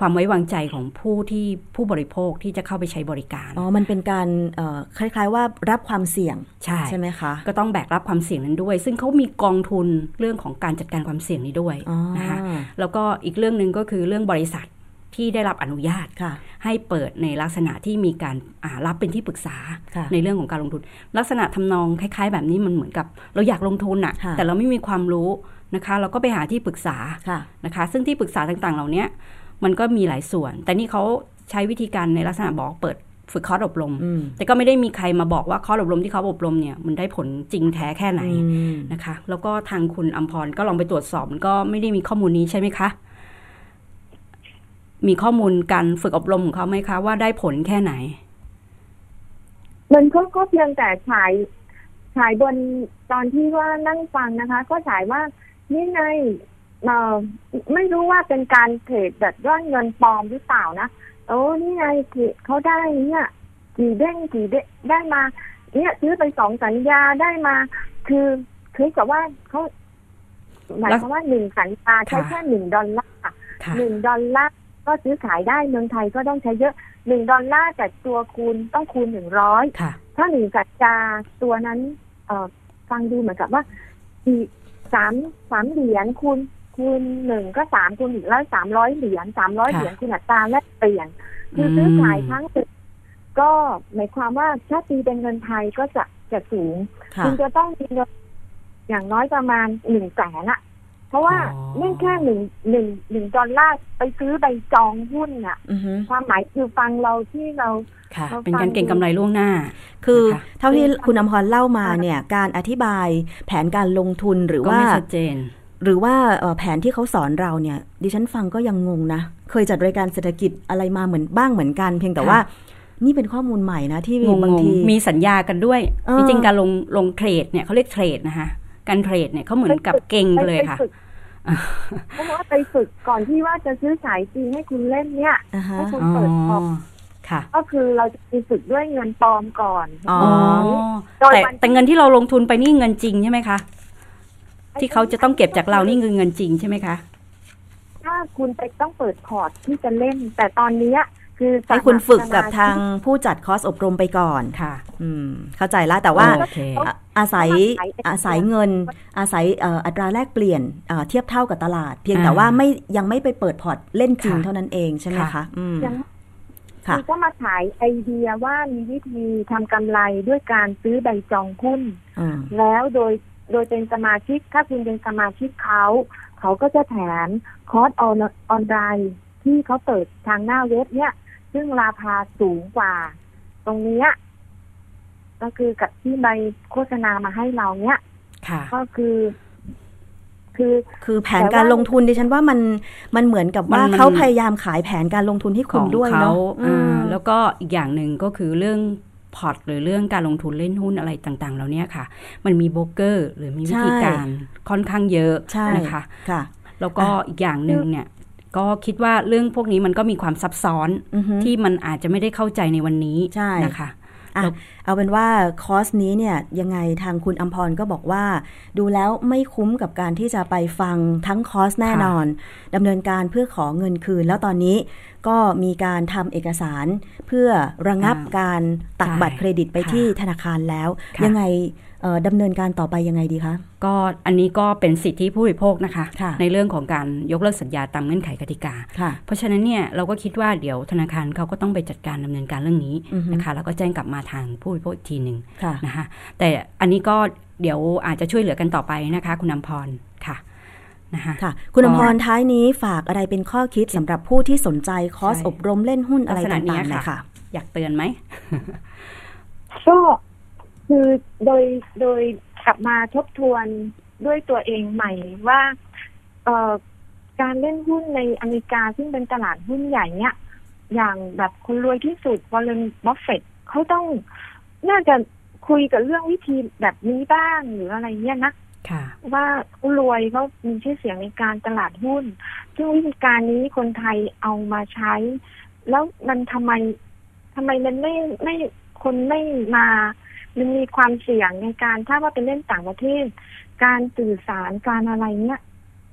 ความไว้วางใจของผู้ที่ผู้บริโภคที่จะเข้าไปใช้บริการอ๋อมันเป็นการเอ่อคล้ายๆว่ารับความเสี่ยงใช่ใช่ไหมคะก็ต้องแบกรับความเสี่ยงนั้นด้วย ซึ่งเขามีกองทุนเรื่องของการจัดการความเสี่ยงนี้ด้วยอ๋อนะคะแล้วก็อีกเรื่องหนึ่งก็คือเรื่องบริษัท ที่ได้รับอนุญาตค่ะให้เปิดในลักษณะที่มีการอ่ารับเป็นที่ปรึกษาค่ะในเรื่องของการลงทุน ลักษณะทำนองคล้ายๆ แบบนี้มันเหมือนกับเราอยากลงทุนอะค่ะแต่เราไม่มีความรู้นะคะ เราก็ไปหาที่ปรึกษาค่ะนะคะ ซึ่งที่ปรึกษาต่างๆ เหล่านี้มันก็มีหลายส่วน แต่นี่เขาใช้วิธีการในลักษณะบอกเปิดฝึกคอร์สอบรมอืมแต่ก็ไม่ได้มีใครมาบอกว่าคอร์สอบรมที่เขาอบรมเนี่ยมันได้ผลจริงแท้แค่ไหนอืมนะคะ แล้วก็ทางคุณอัมพรก็ลองไปตรวจสอบมันก็ไม่ได้มีข้อมูลนี้ใช่ไหมคะ มีข้อมูลการฝึกอบรมของเขาไหมคะ ว่าได้ผลแค่ไหน มันก็ก็เพียงแต่ฉายฉายบนตอนที่ว่านั่งฟังนะคะ ก็ฉายว่านี่ไงเอ่อไม่รู้ว่าเป็นการเทรดแบบย่อนเงินปลอมหรือเปล่านะโอ้นี่ไงคือเขาได้เนี่ยกี่เด้งกี่เด้งได้มา เนี่ยซื้อไปสองสัญญาได้มา คือคือกับว่าเขาหมายความว่าหนึ่งสัญญาใช้ค่ะแค่หนึ่งดอลลาร์ค่ะหนึ่งดอลลาร์ ก็ซื้อขายได้เมืองไทยก็ต้องใช้เยอะหนึ่งดอลลาร์แต่ตัวคูณต้องคูณหนึ่งร้อยค่ะถ้าหนึ่งสัญญาตัวนั้นเอ่อฟังดูเหมือนกับว่าอีกสามสามเหรียญคูณคูณหนึ่งก็สามคูณอีกแล้วสามร้อยเหรียญสามร้อยค่ะเหรียญคูณอัตราแลกเปลี่ยนคือซื้อขายทั้งตึกก็หมายความว่าถ้าตีเป็นเงินไทยก็จะจะสูงค่ะคุณจะต้องมีเงินอย่างน้อยประมาณหนึ่งแสนอะ เพราะว่าอ๋อเนื่องแค่หนึ่งหนึ่งหนึ่งดอลลาร์ไปซื้อใบจองหุ้นอะอือฮึความหมายคือฟังเราที่เราค่ะเราเป็นการฟังเก่งกำไรล่วงหน้า คือนะคะเท่าที่คุณอมพรเล่ามาเนี่ยการอธิบายแผนการลงทุนหรือก็ว่าไม่ชัดเจน หรือว่าเอ่อแผนที่เขาสอนเราเนี่ย ดิฉันฟังก็ยังงงนะ เคยจัดรายการเศรษฐกิจอะไรมาเหมือนบ้างเหมือนกัน เพียงแต่ค่ะว่านี่เป็นข้อมูลใหม่นะที่งงบางทีๆมีสัญญากันด้วยเออจริงๆการลงลงเทรดเนี่ยเขาเรียกเทรดนะคะ การเทรดเนี่ยเขาเหมือนกับเก็งกันเลยค่ะไปฝึกเพราะว่าไปฝึกก่อนที่ว่าจะซื้อขายจริงให้คุณเล่นเนี่ยอ่าฮะให้คุณอ๋อเปิดพอร์ตค่ะก็คือเราจะมีฝึกด้วยเงินปลอมก่อนอ๋อโดยแต่วันแต่เงินที่เราลงทุนไปนี่เงินจริงใช่ไหมคะที่เขาจะต้องเก็บจากเรานี่คือเงินจริงใช่ไหมคะ ถ้าคุณไปต้องเปิดพอร์ตที่จะเล่น แต่ตอนเนี้ย คือให้คุณฝึกกับสมชิทางผู้จัดคอร์สอบรมไปก่อนค่ะ อืม เข้าใจแล้วแต่ว่าโอเคอะอาศัยอาศัยอาศัยเงิน อาศัยเอ่ออัตราแลกเปลี่ยนเอ่อเทียบเท่ากับตลาด เพียงแต่อ่าว่าไม่ยังไม่ไปเปิดพอร์ตเล่นจริงค่ะเท่านั้นเองใช่ไหมค่ะคะอืมยังค่ะคือก็มาขายไอเดียว่ามีวิธีทำกำไรด้วยการซื้อใบจองหุ้นอืมแล้วโดยโดยเป็นสมาชิกถ้าคุณเป็นสมาชิกเขา เขาก็จะแถมคอร์สออนออนไลน์ที่เขาเปิดทางหน้าเว็บเนี่ย ซึ่งราคาสูงกว่า ตรงเนี้ยก็คือกับที่ใบโฆษณามาให้เราเนี่ยค่ะก็คือคือคือแผนแต่ว่าการลงทุนดิฉันว่ามันมันเหมือนกับว่ามันเขาพยายามขายแผนการลงทุนให้ขคุณองด้วยเขาเนาะอือ่ามแล้วก็อีกอย่างหนึ่งก็คือเรื่องพอร์ตหรือเรื่องการลงทุนเล่นหุ้นอะไรต่างๆเหล่านี้ค่ะ มันมีโบรกเกอร์หรือมีวิธีใช่การค่อนข้างเยอะใช่นะคะค่ะแล้วก็อีกอย่างหนึ่งเนี่ย ก็คิดว่าเรื่องพวกนี้มันก็มีความซับซ้อนอือฮึที่มันอาจจะไม่ได้เข้าใจในวันนี้ใช่นะคะอะแล้วเอาเป็นว่าคอร์สนี้เนี่ยยังไงทางคุณอัมพรก็บอกว่า ดูแล้วไม่คุ้มกับการที่จะไปฟังทั้งคอร์สแน่นอนดำเนินการเพื่อขอเงินคืน แล้วตอนนี้ก็มีการทำเอกสารเพื่อระงับอ่าการตัดใช่บัตรเครดิตไปค่ะที่ธนาคารแล้วค่ะยังไงเอ่อ ดำเนินการต่อไปยังไงดีคะ ก็อันนี้ก็เป็นสิทธิผู้บริโภคนะคะค่ะในเรื่องของการยกเลิกสัญญาตามเงื่อนไขกติกาค่ะเพราะฉะนั้นเนี่ยเราก็คิดว่าเดี๋ยวธนาคารเขาก็ต้องไปจัดการดำเนินการเรื่องนี้อือฮึนะคะแล้วก็แจ้งกลับมาทางผู้บริโภคอีกทีหนึ่งค่ะนะคะแต่อันนี้ก็เดี๋ยวอาจจะช่วยเหลือกันต่อไปนะคะ คุณนำพรค่ะนะคะค่ะ คุณก็อมรท้ายนี้ฝากอะไรเป็นข้อคิดสำหรับผู้ที่สนใจคอร์สใช่อบรมเล่นหุ้นอะไรลักษณะต่างๆเนี้หยน่อค่ะยค่ะอยากเตือนไหมก็ คือโดยโดยกลับมาทบทวนด้วยตัวเองใหม่ว่าเอ่อการเล่นหุ้นในอเมริกาซึ่งเป็นตลาดหุ้นใหญ่เนี่ยอย่างแบบคนรวยที่สุดวอร์เรนบัฟเฟตต์เขาต้องน่าจะคุยกับเรื่องวิธีแบบนี้บ้างหรืออะไรเนี่ยนะค่ะว่าเขารวยเขามีชื่อเสียงในการตลาดหุ้น ซึ่งวิธีการนี้คนไทยเอามาใช้ แล้วมันทำไมทำไมมันไม่ไม่คนไม่มา มันมีความเสี่ยงในการถ้าว่าเป็นเล่นต่างประเทศ การสื่อสารการอะไรเนี่ย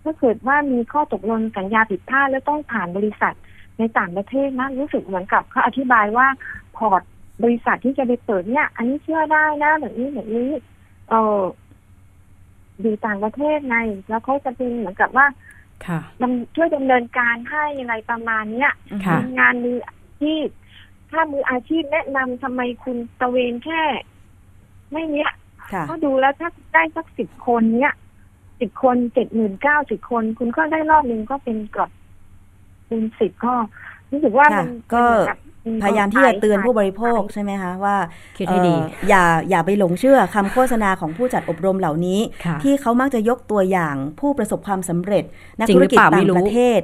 ถ้าเกิดว่ามีข้อตกลงสัญญาผิดพลาดแล้วต้องผ่านบริษัทในต่างประเทศนะรู้สึกเหมือนกับเขาอธิบายว่าพอร์ตบริษัทที่จะไปเปิดเนี่ย อันนี้เชื่อได้นะแบบนี้แบบนี้ เอออยู่ต่างประเทศไงแล้วเขาจะเป็นเหมือนกับว่าค่ะดำช่วยดำเนินการให้อะไรประมาณเนี้ยค่ะมีงานมืออาชีพถ้ามืออาชีพแนะนำทำไมคุณตะเวนแค่ ไม่เนี้ยค่ะก็ดูแล้วถ้าได้สักสิบคนเนี้ยสิบคนเจ็ดหมื่นเก้าสิบคน คุณก็ได้รอบหนึ่งก็เป็นเกับคูณสิบก็รู้สึกว่าค่ะมันก็มันเหมือนกับพยายามที่จะเตือนผู้บริโภคใช่ไหมคะว่าคิดให้ดีเอ่ออย่าอย่าไปหลงเชื่อคำโฆษณาของผู้จัดอบรมเหล่านี้ค่ะที่เขามักจะยกตัวอย่างผู้ประสบความสำเร็จนักจริงธุหรรือกิจเปล่าต่าไม่งรู้ประเทศ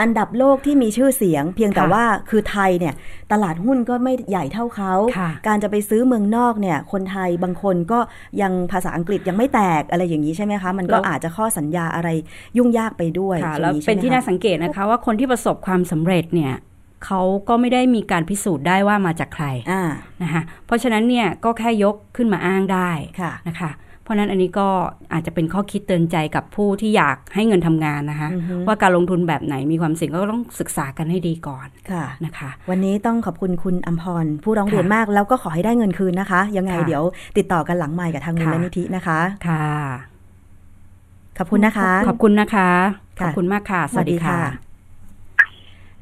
อันดับโลกที่มีชื่อเสียง เพียงแต่ค่ะว่าคือไทยเนี่ยตลาดหุ้นก็ไม่ใหญ่เท่าเขาค่ะการจะไปซื้อเมืองนอกเนี่ยคนไทยบางคนก็ยังภาษาอังกฤษยังไม่แตกอะไรอย่างนี้ใช่ไหมคะ มันก็อาจจะข้อสัญญาอะไรยุ่งยากไปด้วยค่ะอย่าแล้วงนี้ใช่เป็นไหมที่คะน่าสังเกตนะคะว่าคนที่ประสบความสำเร็จเนี่ยเขาก็ไม่ได้มีการพิสูจน์ได้ว่ามาจากใครอ่านะคะเพราะฉะนั้นเนี่ยก็แค่ยกขึ้นมาอ้างได้ค่ะนะคะ เพราะฉะนั้นอันนี้ก็อาจจะเป็นข้อคิดเตือนใจกับผู้ที่อยากให้เงินทำงานนะคะอือฮึว่าการลงทุนแบบไหนมีความเสี่ยงก็ต้องศึกษากันให้ดีก่อนค่ะนะคะ วันนี้ต้องขอบคุณคุณอัมพรผู้ร้องเรียนค่ะมากแล้วก็ขอให้ได้เงินคืนนะคะ ยังไงค่ะเดี๋ยวติดต่อกันหลังใหม่กับทางมูลค่ะนิธินะคะค่ะขอบคุณนะคะ ขอบคุณนะคะขค่ะอบคุณมากค่ะ สวัสดีค่ะ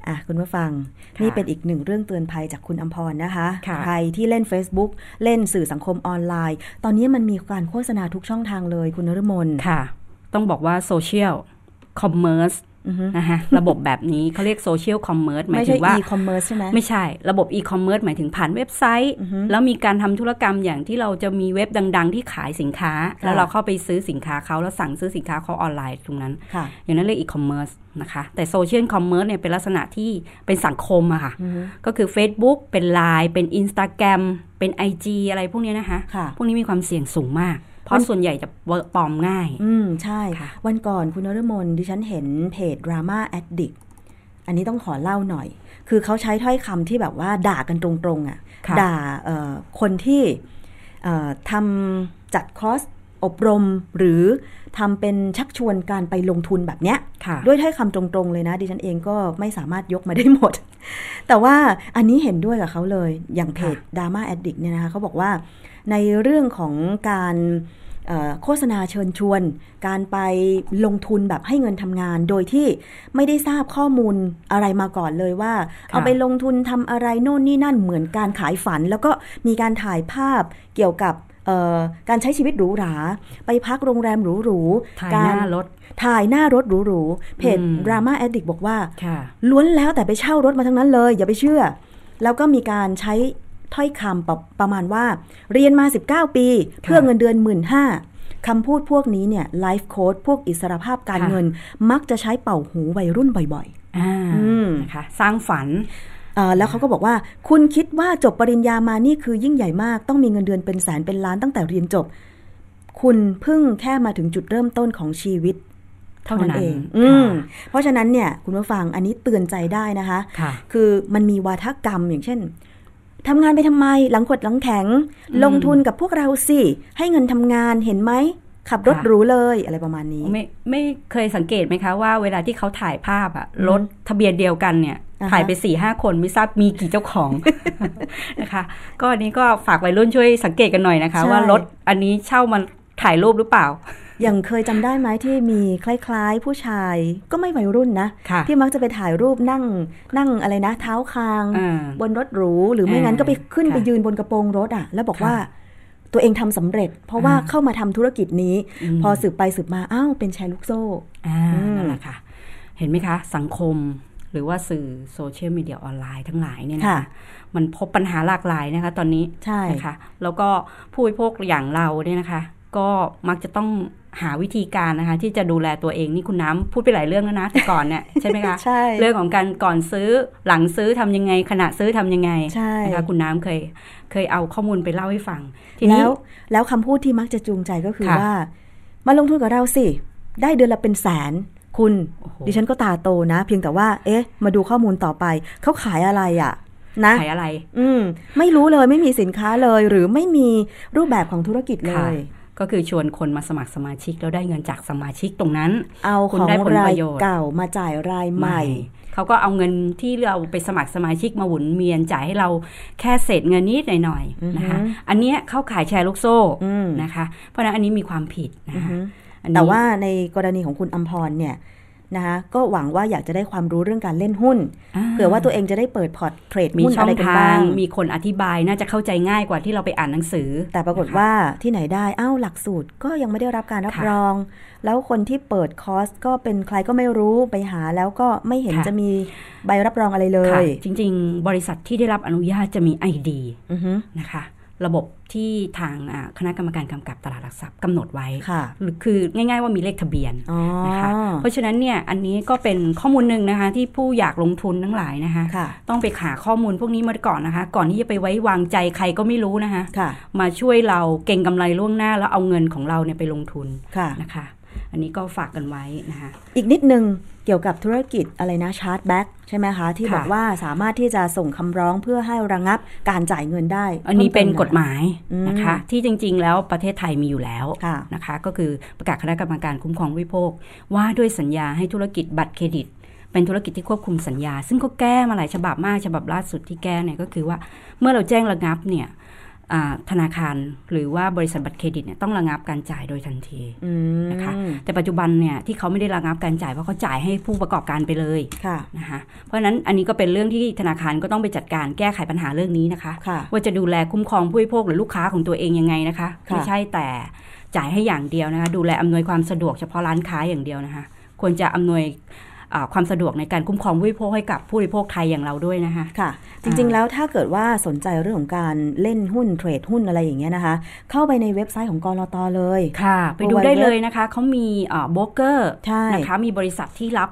อะคุณผู้ฟังค่ะนี่เป็นอีกหนึ่งเรื่องเตือนภัยจากคุณอัมพรนะคะค่ะใครที่เล่น Facebook เล่นสื่อสังคมออนไลน์ ตอนนี้มันมีการโฆษณาทุกช่องทางเลยคุณนฤมลค่ะ ต้องบอกว่า social commerce อือฮึ นะคะระบบแบบนี้เขาเรียก social commerce หมายไม่ถึใช่งว่า e-commerce ใช่ไหมไม่ใช่ ระบบอีคอมเมิร์ซหมายถึงผ่านเว็บไซต์อือฮึแล้วมีการทำธุรกรรมอย่างที่เราจะมีเว็บดัง ๆ ที่ขายสินค้า แล้วเราเข้าไปซื้อสินค้าเขาแล้วสั่งซื้อสินค้าเขาออนไลน์ตรงนั้นค่ะอย่างนั้นเรียกอีคอมเมิร์ซนะคะแต่ social commerce เนี่ยเป็นลักษณะที่เป็นสังคมอะค่ะอือฮึก็คือ Facebook เป็น Line เป็น Instagram เป็น IG อะไรพวกเนี้ยนะคะค่ะพวกนี้มีความเสี่ยงสูงมาก เพราะส่วนใหญ่จะปลอมง่าย อืมใช่ค่ะ วันก่อนคุณนฤมลดิฉันเห็นเพจ Drama Addict อันนี้ต้องขอเล่าหน่อย คือเขาใช้ถ้อยคำที่แบบว่าด่ากันตรงๆอะ่ะค่ะด่าเอ่อคนที่เอ่อทำจัดคอร์สออบรมหรือ ทำเป็นชักชวนการไปลงทุนแบบเนี้ยค่ะด้วยถ้อยคำตรงๆเลยนะ ดิฉันเองก็ไม่สามารถยกมาได้หมด แต่ว่าอันนี้เห็นด้วยกับเขาเลย อย่างเพจ Dharma Addict เนี่ยนะคะเขาบอกว่าในเรื่องของการเอ่อโฆษณาเชิญชวน การไปลงทุนแบบให้เงินทำงาน โดยที่ไม่ได้ทราบข้อมูลอะไรมาก่อนเลยว่า เอาไปลงทุนทำอะไรโน่นนี่นั่นเหมือนการขายฝัน แล้วก็มีการถ่ายภาพเกี่ยวกับเอ่อ การใช้ชีวิตหรูหรา ไปพักโรงแรมหรูๆถ่ายกหน้ารถถ่ายหน้ารถหรูๆเพจอืม Drama Addict บอกว่าค่ะล้วนแล้วแต่ไปเช่ารถมาทั้งนั้นเลย อย่าไปเชื่อ แล้วก็มีการใช้ถ้อยคำประประมาณว่า เรียนมา 19 ปี เพื่อเงินเดือนหมื่นห้าคำพูดพวกนี้เนี่ยไลฟ์โค้ดพวกอิสรภาพการค่ะเงิน มักจะใช้เป่าหูวัยรุ่นบ่อยอ่าอืมนะคะสร้างฝันๆเอ่อ แล้วเขาก็บอกว่า คุณคิดว่าจบปริญญามานี่คือยิ่งใหญ่มาก ต้องมีเงินเดือนเป็นแสนเป็นล้านตั้งแต่เรียนจบ คุณเพิ่งแค่มาถึงจุดเริ่มต้นของชีวิตเท่านั้นเองเท่านั้นอืมค่ะเพราะฉะนั้นเนี่ยคุณผู้ฟังอันนี้เตือนใจได้นะคะค่ะคือมันมีวาทกรรมอย่างเช่นทำงานไปทำไม หลังขดหลังแข็งอืมลงทุนกับพวกเราสิ ให้เงินทำงานเห็นไหม ขับรถค่ะหรูเลยอะไรประมาณนี้ ไม่ไม่เคยสังเกตไหมคะว่าเวลาที่เขาถ่ายภาพอะอืมรถทะเบียนเดียวกันเนี่ยอ่าฮะ ถ่ายไปสี่ห้าคนไม่ทราบมีกี่เจ้าของนะคะ ก็อันนี้ก็ฝากวัยรุ่นช่วยสังเกตกันหน่อยนะคะ ว่ารถอันนี้เช่ามาถ่ายรูปหรือเปล่า อย่างเคยจำได้ไหมที่มีคล้าย ๆ ผู้ชายก็ไม่วัยรุ่นนะค่ะที่มักจะไปถ่ายรูปนั่งนั่งอะไรนะ เท้าคางอ่าบนรถหรู หรือไม่งั้นอ่าก็ไปขึ้นค่ะไปยืนบนกระโปรงรถอะ แล้วบอกค่ะว่าตัวเองทำสำเร็จ เพราะว่าอ่าเข้ามาทำธุรกิจนี้มพอสืบไปสืบมาอ้าวเป็นแชร์ลูกโซ่อ่าอืมนั่นแหละค่ะ เห็นไหมคะ สังคม หรือว่าสื่อโซเชียลมีเดียออนไลน์ทั้งหลายเนี่ยนะค่ะคะมันพบปัญหาหลากหลายนะคะ ตอนนี้ใช่นะคะแล้วก็ผู้บริโภคอย่างเราเนี่ยนะคะ ก็มักจะต้องหาวิธีการนะคะ ที่จะดูแลตัวเองนี่คุณน้ำพูดไปหลายเรื่องแล้วนะแต่ก่อนเนี่ยใช่ไหมคะใช่เรื่องของการก่อนซื้อหลังซื้อทำยังไง ขณะซื้อทำยังไงใช่นะคะคุณน้ำเคยเคยเอาข้อมูลไปเล่าให้ฟัง ทีนี้แล้วแล้วคำพูดที่มักจะจูงใจก็คือค่ะว่า มาลงทุนกับเราสิ ได้เดือนละเป็นแสน คุณโอ้โหดิฉันก็ตาโตนะ เพียงแต่ว่า เอ๊ะ มาดูข้อมูลต่อไป เขาขายอะไรอะ่ะนะขายอะไร อืม ไม่รู้เลยไม่มีสินค้าเลย หรือไม่มีรูปแบบของธุรกิจเลค่ะยก็คือชวนคนมาสมัครสมาชิก แล้วได้เงินจากสมาชิกตรงนั้น เอาคุขณองได้ผลราปยระโยชน์เก่ามาจ่ายรายใหม่เขาก็เอาเงินที่เราไปสมัครสมาชิกมาหมุนเวียนจ่ายให้เราแค่เศษเงินนิดหน่อยอือฮึๆนะคะ อันเนี้ยเข้าขายแชร์ลูกโซ่อืมนะคะ เพราะฉะนั้นอันนี้มีความผิดนะอือคะฮึอันนี้ แต่ว่าในกรณีของคุณอัมพรเนี่ยนะคะก็หวังว่าอยากจะได้ความรู้เรื่องการเล่นหุ้น เผื่อว่าตัวเองจะได้เปิดพอร์ตเทรดมีหุ้นช่อะองไรกันทาบ้างงมีคนอธิบายน่าจะเข้าใจง่ายกว่าที่เราไปอ่านหนังสือ แต่ปรากฏนะคะว่าที่ไหนได้อ้าวหลักสูตรก็ยังไม่ได้รับการรับค่ะรอง แล้วคนที่เปิดคอร์สก็เป็นใครก็ไม่รู้ไปหาแล้วก็ไม่เห็นค่ะจะมีใบรับรองอะไรเลค่ะยจริง ๆ บริษัทที่ได้รับอนุญาตจะมี ID อือฮึนะคะ ระบบที่ทางอ่าคณะกรรมการกำกับตลาดหลักทรัพย์กำหนดไว้ค่ะหรือคือง่าย ๆ ว่ามีเลขทะเบียนอ๋อนะคะเพราะฉะนั้นเนี่ยอันนี้ก็เป็นข้อมูลหนึ่งนะคะ ที่ผู้อยากลงทุนทั้งหลายนะคะค่ะต้องไปหาข้อมูลพวกนี้มาก่อนนะคะ ก่อนที่จะไปไว้วางใจใครก็ไม่รู้นะคะค่ะมาช่วยเราเก่งกำไรล่วงหน้าแล้วเอาเงินของเราเนี่ยไปลงทุนค่ะนะคะ อันนี้ก็ฝากกันไว้นะคะอีกนิดนึง เกี่ยวกับธุรกิจอะไรนะชาร์จแบ็กใช่ไหมคะ ที่ค่ะบอกว่าสามารถที่จะส่งคำร้องเพื่อให้ระงับการจ่ายเงินได้ อันนี้เป็นพิ่มติกฎหมายอืมนะคะ ที่จริง ๆ แล้วประเทศไทยมีอยู่แล้วค่ะนะคะ ก็คือประกาศคณะกรรมการคุ้มครองผู้บริโภค ว่าด้วยสัญญาให้ธุรกิจบัตรเครดิต เป็นธุรกิจที่ควบคุมสัญญา ซึ่งก็แก้มาหลายฉบับมากฉบับล่าสุดที่แก้เนี่ยก็คือว่าเมื่อเราแจ้งระงับเนี่ยอ่า ธนาคารหรือว่าบริษัทบัตรเครดิตเนี่ยต้องระงับการจ่ายโดยทันทีอืมนะคะแต่ปัจจุบันเนี่ยที่เขาไม่ได้ระงับการจ่ายเพราะเขาจ่ายให้ผู้ประกอบการไปเลยค่ะนะคะเพราะฉะนั้นอันนี้ก็เป็นเรื่องที่ธนาคารก็ต้องไปจัดการแก้ไขปัญหาเรื่องนี้นะคะค่ะว่าจะดูแลคุ้มครองผู้บริโภคหรือลูกค้าของตัวเองยังไงนะคะค่ะไม่ใช่แต่จ่ายให้อย่างเดียวนะคะดูแลอำนวยความสะดวกเฉพาะร้านค้าอย่างเดียวนะคะควรจะอำนวยอ่า ความสะดวกในการคุ้มครองผู้บริโภคให้กับผู้บริโภคไทยอย่างเราด้วยนะคะค่ะ จริงๆแล้วถ้าเกิดว่าสนใจเรื่องของการเล่นหุ้นเทรดหุ้นอะไรอย่างเงี้ยนะคะ เข้าไปในเว็บไซต์ของกรตเลยค่ะ ไปดูได้เลยนะคะเขามีโบรกเกอร์ใช่นะคะมีบริษัทที่รับ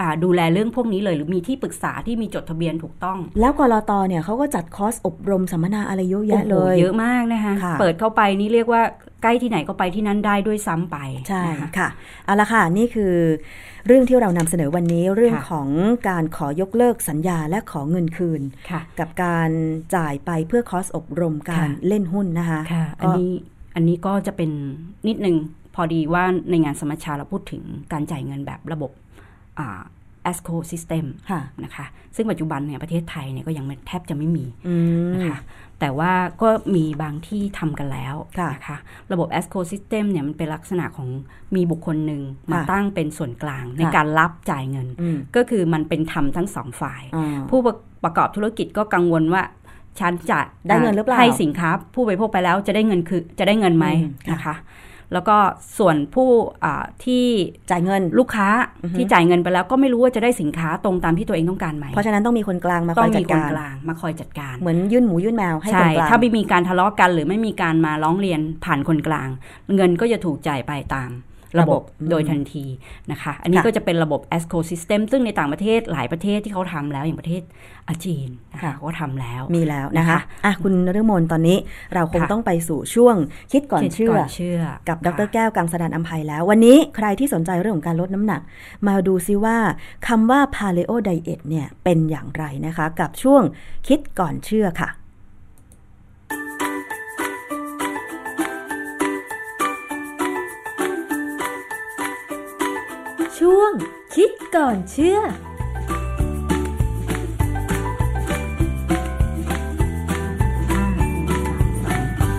อ่าดูแลเรื่องพวกนี้เลย หรือมีที่ปรึกษาที่มีจดทะเบียนถูกต้อง แล้วกรตเนี่ยเขาก็จัดคอร์สอบรมสัมมนาอะไรเยอะแยะเลโอ้โหยเยอะมากนะคะค่ะเปิดเข้าไปนี่เรียกว่าใกล้ที่ไหนก็ไปที่นั่นได้ด้วยซ้ำไปใช่นะคะค่ะเอาละค่ะนี่คือ เรื่องที่เรานำเสนอวันนี้เรื่องค่ะของการขอยกเลิกสัญญาและขอเงินคืนค่ะกับการจ่ายไปเพื่อคอร์สอบรมการค่ะเล่นหุ้นนะคะค่ะอันนี้อันนี้ก็จะเป็นนิดนึงพอดีว่าในงานสมัชชาเราพูดถึงการจ่ายเงินแบบระบบอ่า ESCO system ค่ะนะคะ ซึ่งปัจจุบันเนี่ยประเทศไทยเนี่ยก็ยังไม่แทบจะไม่มีอืมนะคะ แต่ว่าก็มีบางที่ทำกันแล้วค่ะนะคะระบบ ESCO system เนี่ยมันเป็นลักษณะของมีบุคคลหนึ่งมาค่ะตั้งเป็นส่วนกลางในค่ะการรับจ่ายเงินอืมก็คือมันเป็นธรรมทั้งสองฝ่ายอ่าผู้ประประกอบธุรกิจก็กังวลว่าฉันจะได้เงินหรือเปล่าให้สินค้าผู้บริโภคไปแล้วจะได้เงินคือจะได้เงินไหมอืมค่ะนะคะ แล้วก็ส่วนผู้อ่าที่จ่ายเงินลูกค้าอือฮึที่จ่ายเงินไปแล้วก็ไม่รู้ว่าจะได้สินค้าตรงตามที่ตัวเองต้องการไหมเพราะฉะนั้นต้องมีคนกลางมาคต้อองยจัมีดคนการกลางมาคอยจัดการ เหมือนยื่นหมูยื่นแมวให้คใช่นกลางถ้าไม่มีการทะเลาะกัน หรือไม่มีการมาร้องเรียนผ่านคนกลาง เงินก็จะถูกจ่ายไปตาม ระบบอืมโดยทันทีนะคะ อันนี้ค่ะก็จะเป็นระบบ ESCO system ซึ่งในต่างประเทศหลายประเทศที่เขาทำแล้วอย่างประเทศอาจีนนะคะเขาก็ทำแล้วมีแล้วนะคะนะคะอะคุณนฤมลตอนนี้เราคงค่ะต้องไปสู่ช่วงคิดก่อนคิดเชื่อก่อนเชื่อ กับดค่ะรแก้วกังสดานอัมภัยแล้ว วันนี้ใครที่สนใจเรื่องของการลดน้ำหนัก มาดูซิว่าคำว่า paleo diet เนี่ยเป็นอย่างไรนะคะ กับช่วงคิดก่อนเชื่อค่ะ ช่วง คิดก่อนเชื่อ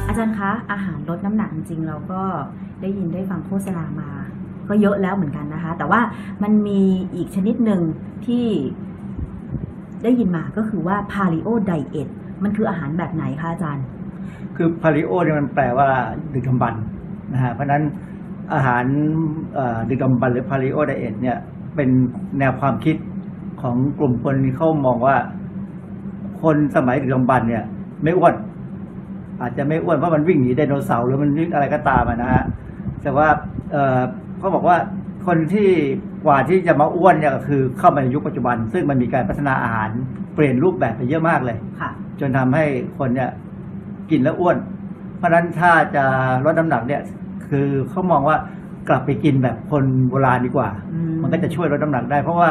อาจารย์คะ อาหารลดน้ำหนักจริงๆเราก็ได้ยินได้ฟังโฆษณามา ก็เยอะแล้วเหมือนกันนะคะ แต่ว่ามันมีอีกชนิดหนึ่งที่ได้ยินมาก็คือว่า paleo diet มันคืออาหารแบบไหนคะอาจารย์ คือพาริโอเนี่ยมันแปลว่าดึกดำบรรพ์นะฮะเพราะฉะนั้น อาหารเอ่อดึกดำบรรพ์หรือพาริโอไดเอทเนี่ย เป็นแนวความคิดของกลุ่มคนที่เขามองว่า คนสมัยดึกดำบรรพ์เนี่ย ไม่อ้วน อาจจะไม่อ้วนเพราะมันวิ่งหนีไดโนเสาร์หรือมันวิ่งอะไรก็ตามอะนะฮะแต่ว่าเอ่อเขาบอกว่าคนที่กว่าที่จะมาอ้วนเนี่ยก็คือเข้ามาในยุคปัจจุบัน ซึ่งมันมีการพัฒนาอาหารเปลี่ยนรูปแบบไปเยอะมากเลยค่ะจนทำให้คนเนี่ยกินแล้วอ้วน เพราะฉะนั้นถ้าจะลดน้ำหนักเนี่ย คือเขามองว่ากลับไปกินแบบคนโบราณดีกว่าอืมมันก็จะช่วยลดน้ำหนักได้ เพราะว่า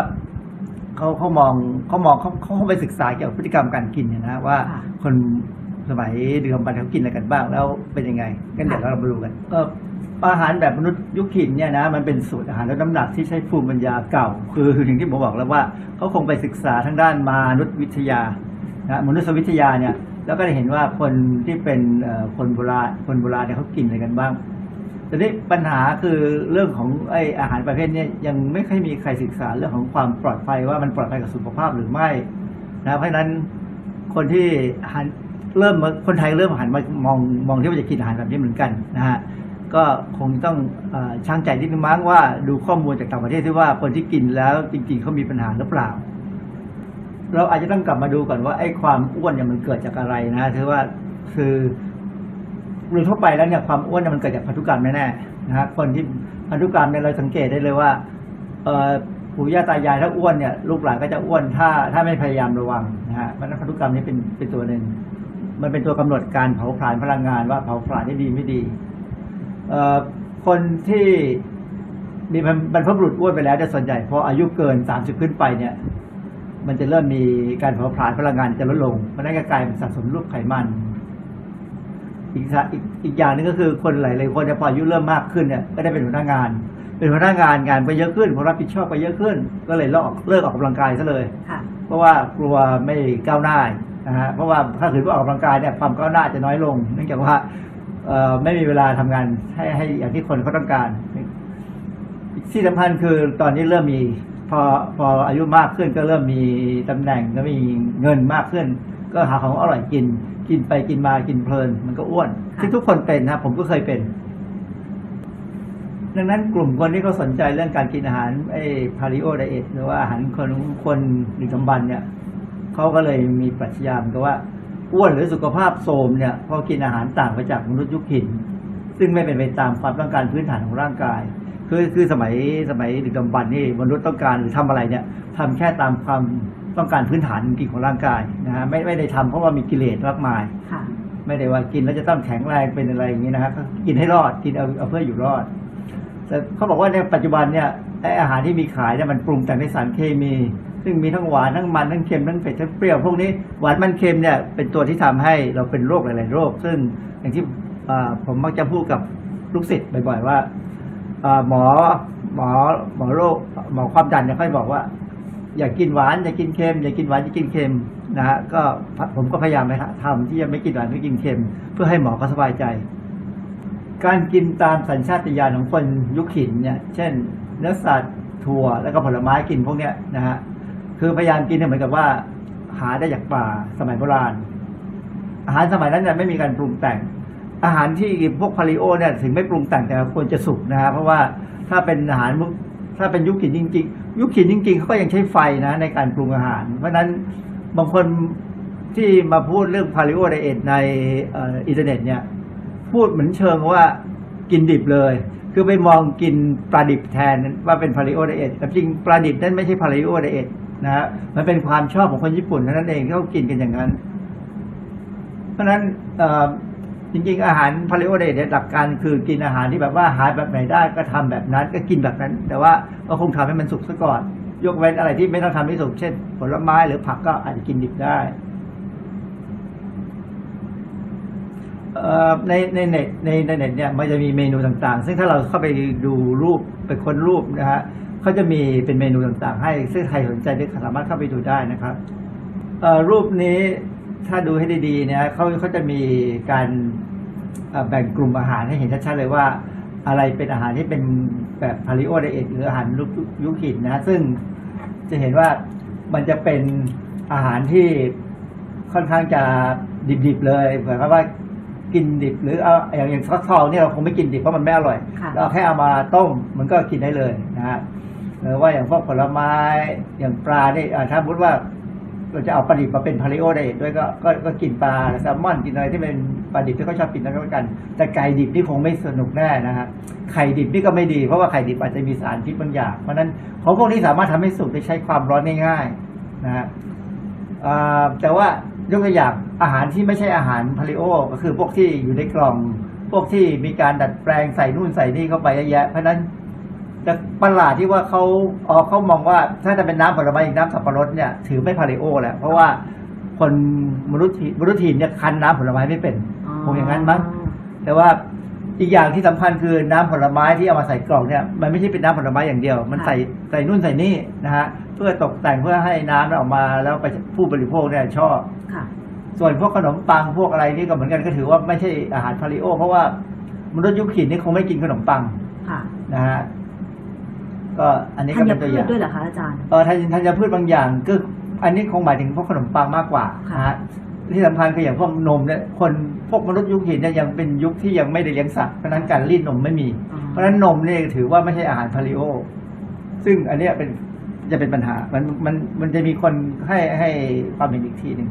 เขาเขามองเขามองเขาเขาไปศึกษาเกี่ยวกับพฤติกรรมการกินเนี่ยนะว่าค่ะคนสมัยเดือมบันเขากินอะไรกันบ้างแล้วเป็นยังไงกันเดี๋ยวเรามาดูกันเอออาหารแบบมนุษย์ยุคหินเนี่ยนะมันเป็นสูตรอาหารลดน้ำหนักที่ใช้ภูมิปัญญาเก่า คืออย่างที่ผมบอกแล้วว่าเขาคงไปศึกษาทางด้านมนุษยวิทยานะมนุษยวิทยาเนี่ยแล้วก็ได้เห็นว่าคนที่เป็นเอ่อคนโบราณคนโบราณเนี่ยเขากินอะไรกันบ้าง แต่นี้ปัญหาคือเรื่องของไออาหารประเภทนี้ยังไม่ค่อยมีใครศึกษาเรื่องของความปลอดภัยว่ามันปลอดภัยกับสุขภาพหรือไม่นะเพราะฉะนั้นคนที่หันเริ่มคนไทยเริ่มหันมามองมองที่ว่าจะกินอาหารแบบนี้เหมือนกันนะฮะก็คงต้องออช่างใจนิดนึงมั้งว่าดูข้อมูลจากต่างประเทศที่ว่าคนที่กินแล้วจริงๆเขามีปัญหาหรือเปล่า เราอาจจะต้องกลับมาดูก่อนว่าไอ้ความอ้วนเนี่ยมันเกิดจากอะไรนะถือว่าคือ โดยทั่วไปแล้วเนี่ยความอ้วนมันเกิดจากพันธุกรรมแน่ๆนะฮะคนที่พันธุกรรมเนี่ยเราสังเกตได้เลยว่าเอ่อปู่ย่าตายายถ้าอ้วนเนี่ยลูกหลานก็จะอ้วนถ้าถ้าไม่พยายามระวังนะฮะเพราะฉะนั้นพันธุกรรมนี้เป็นเป็นตัวหนึ่งมันเป็นตัวกำหนดการเผาผลาญพลังงานว่าเผาผลาญได้ดีไม่ดีเอ่อคนที่มีบรรพบุรุษอ้วนไปแล้วแต่ยส่วนใหญ่พออายุเกินสามสิบขึ้นไปเนี่ย มันจะเริ่มมีการเผาผลาญพลังงานจะลดลงเพราะนั้นก็กลายเป็นสะสมรูปไขมัน อีกสะอีกอีกอย่างหนึงก็คือคนหลายๆคนเนี่ยพออายุเริ่มมากขึ้นเนี่ยก็ได้เป็นหัวหน้างาน เป็นหัวหน้างานงานไปเยอะขึ้นความรับผิดชอบไปเยอะขึ้น ก็เลยเลิกออกเลิกออกกำลังกายซะเลยค่ะเพราะว่ากลัวไม่ก้าวหน้านะฮะเพราะว่าถ้าถือว่าออกกำลังกายเนี่ยความก้าวหน้าจะน้อยลง เนื่องจากว่าเอ่อไม่มีเวลาทำงานให้ให้อย่างที่คนเขาต้องการที่สำคัญคือตอนนี้เริ่มมีพอพออายุมากขึ้นก็เริ่มมีตำแหน่งก็มีเงินมากขึ้น ก็หาของอร่อยกิน กินไปกินมากินเพลิน มันก็อ้วนค่ะที่งทุกคนเป็นนะผมก็เคยเป็น ดังนั้นกลุ่มคนที่เขาสนใจเรื่องการกินอาหารไอ้พาริโอไดเอทหรือว่าอาหารคนคนดึกดำบรรพ์เนี่ยเขาก็เลยมีปรัชญาเหมือนกับว่าอ้วนหรือสุขภาพโทรมเนี่ยพอกินอาหารต่างไปจากมนุษย์ยุคหิน ซึ่งไม่เป็นไปตามความต้องการพื้นฐานของร่างกายคือคือสมัยสมัยดึกดำบรรพ์นี่มนุษย์ต้องการหรือทำอะไรเนี่ยทำแค่ตามความ ต้องการพื้นฐานจริงๆของร่างกายนะฮะไม่ไม่ได้ทำเพราะว่ามีกิเลสมากมายค่ะไม่ได้ว่ากินแล้วจะต้องแข็งแรงเป็นอะไรอย่างนี้นะฮะก็กินให้รอดกินเอาเอาเพื่ออยู่รอดแต่เขาบอกว่าในปัจจุบันเนี่ยไออาหารที่มีขายเนี่ยมันปรุงแต่งด้วยสารเคมี ซึ่งมีทั้งหวานทั้งมันทั้งเค็มทั้งเผ็ดทั้งเปรี้ยวพวกนี้หวานมันเค็มเนี่ยเป็นตัวที่ทำให้เราเป็นโรคหลายๆโรค ซึ่งอย่างที่อ่าผมมักจะพูดกับลูกศิษย์บ่อยๆว่าอ่าหมอหมอหมอโรคหมอความดันเนี่ยค่อยบอกว่า อย่ากินหวานอย่ากินเค็มอย่ากินหวานอย่ากินเค็มนะฮะก็ผมก็พยายามไปทำที่จะไม่กินหวานไม่กินเค็ม เพื่อให้หมอเขาสบายใจ การกินตามสัญชาตญาณของคนยุคหินเนี่ย เช่นเนื้อสัตว์ถั่วแล้วก็ผลไม้กินพวกเนี้ยนะฮะคือพยายามกินเนี่ยเหมือนกับว่า หาได้จากป่าสมัยโบราณ อาหารสมัยนั้นเนี่ยไม่มีการปรุงแต่ง อาหารที่พวกพาลิโอเนี่ยถึงไม่ปรุงแต่งแต่ควรจะสุกนะฮะเพราะว่าถ้าเป็นอาหาร ถ้าเป็นยุคหินจริง ๆ ยุคหินจริง ๆเขาก็ยังใช้ไฟนะในการปรุงอาหาร เพราะฉะนั้นบางคนที่มาพูดเรื่องพาลิโอไดเอทในอินเทอร์เน็ตเนี่ยพูดเหมือนเชิงว่ากินดิบเลย คือไปมองกินปลาดิบแทนว่าเป็น Paleo Diet แต่จริงปลาดิบนั่นไม่ใช่ Paleo Diet นะฮะมันเป็นความชอบของคนญี่ปุ่นเท่านั้นเองที่เขากินกันอย่างนั้น เพราะฉะนั้น จริงๆอาหาร Paleo Diet หลักการคือกินอาหารที่แบบว่าหาแบบไหนได้ก็ทำแบบนั้นก็กินแบบนั้น แต่ว่าก็คงทำให้มันสุกซะก่อน ยกเว้นอะไรที่ไม่ต้องทำให้สุกเช่น ผลไม้หรือผักก็อาจจะกินดิบได้ในในเน็ตในในเน็ตเนี่ยมันจะมีเมนูต่างๆ ซึ่งถ้าเราเข้าไปดูรูปไปค้นรูปนะฮะเขาจะมีเป็นเมนูต่างๆ ให้ซึ่งใครสนใจก็สามารถเข้าไปดูได้นะครับรูปนี้ ถ้าดูให้ดีๆเนี่ยเขาเขาจะมีการเอ่อแบ่งกลุ่มอาหารให้เห็นชัดๆเลยว่า อะไรเป็นอาหารที่เป็นแบบพาลิโอไดเอทหรืออาหารยุคยุคหินนะซึ่งจะเห็นว่ามันจะเป็นอาหารที่ค่อนข้างจะดิบๆเลยเหมือนกับว่ากินดิบหรือเอาอย่างอย่างฟักทองเนี่ยเราคงไม่กินดิบเพราะมันไม่อร่อยค่ะเราแค่เอามาต้มมันก็กินได้เลยนะฮะหรือว่าอย่างพวกผลไม้อย่างปลาเนี่ยอ่าถ้าพูดว่า เราจะเอาปลาดิบมาเป็นพาริโอได้ด้วยก็ก็ก็กินปลาแซลมอนกินอะไรที่เป็นปลาดิบที่เขาชอบกินนั่นก็แล้วกัน แต่ไก่ดิบนี่คงไม่สนุกแน่นะฮะไข่ดิบนี่ก็ไม่ดีเพราะว่าไข่ดิบอาจจะมีสารพิษบางอย่าง เพราะนั้นของพวกนี้สามารถทำให้สุกโดยใช้ความร้อนง่ายๆนะฮะแต่ว่ายกตัวอย่างอาหารที่ไม่ใช่อาหารพาเลโอก็คือพวกที่อยู่ในกล่อง พวกที่มีการดัดแปลงใส่นู่นใส่นี่เข้าไปเยอะแยะเพราะนั้น จะประหลาดที่ว่าเขาอ๋อเขามองว่าถ้าจะเป็นน้ำผลไม้อย่างน้ำสับปะรดเนี่ยถือไม่พาลิโอแหละเพราะว่าคนมนุษย์ทีมนุษย์ทีนเนี่ยคั้นน้ำผลไม้ไม่เป็นคงอย่างนั้นมั้งแต่ว่าอีกอย่างที่สำคัญคือน้ำผลไม้ที่เอามาใส่กล่องเนี่ยมันไม่ใช่เป็นน้ำผลไม้อย่างเดียว มันใส่ใส่นู่นใส่นี่นะฮะเพื่อตกแต่งเพื่อให้น้ำออกมาแล้วไปผู้บริโภคเนี่ยชอบค่ะส่วนพวกขนมปังพวกอะไรนี่ก็เหมือนกันก็ถือว่าไม่ใช่อาหารพาลิโอ เพราะว่ามนุษย์ยุคหินนี่คงไม่กินขนมปังค่ะนะฮะ ก็อันนี้ธัก็ญเป็นตัพืวอชย่างด้วยเหรอคะอาจารย์ เออธัญธัญพืชบางอย่างก็อันนี้คงหมายถึงพวกขนมปังมากกว่าค่ะ นะฮะที่สำคัญคืออย่างพวกนมเนี่ยคนพวกมนุษย์ยุคหินเนี่ยยังเป็นยุคที่ยังไม่ได้เลี้ยงสัตว์เพราะฉะนั้นการรีดนมไม่มี อ๋อเพราะฉะนั้นนมเนี่ยถือว่าไม่ใช่อาหารพาลิโอ ซึ่งอันเนี้ยเป็นจะเป็นปัญหา มันมันมันจะมีคนให้ให้ความเห็นอีกทีหนึ่ง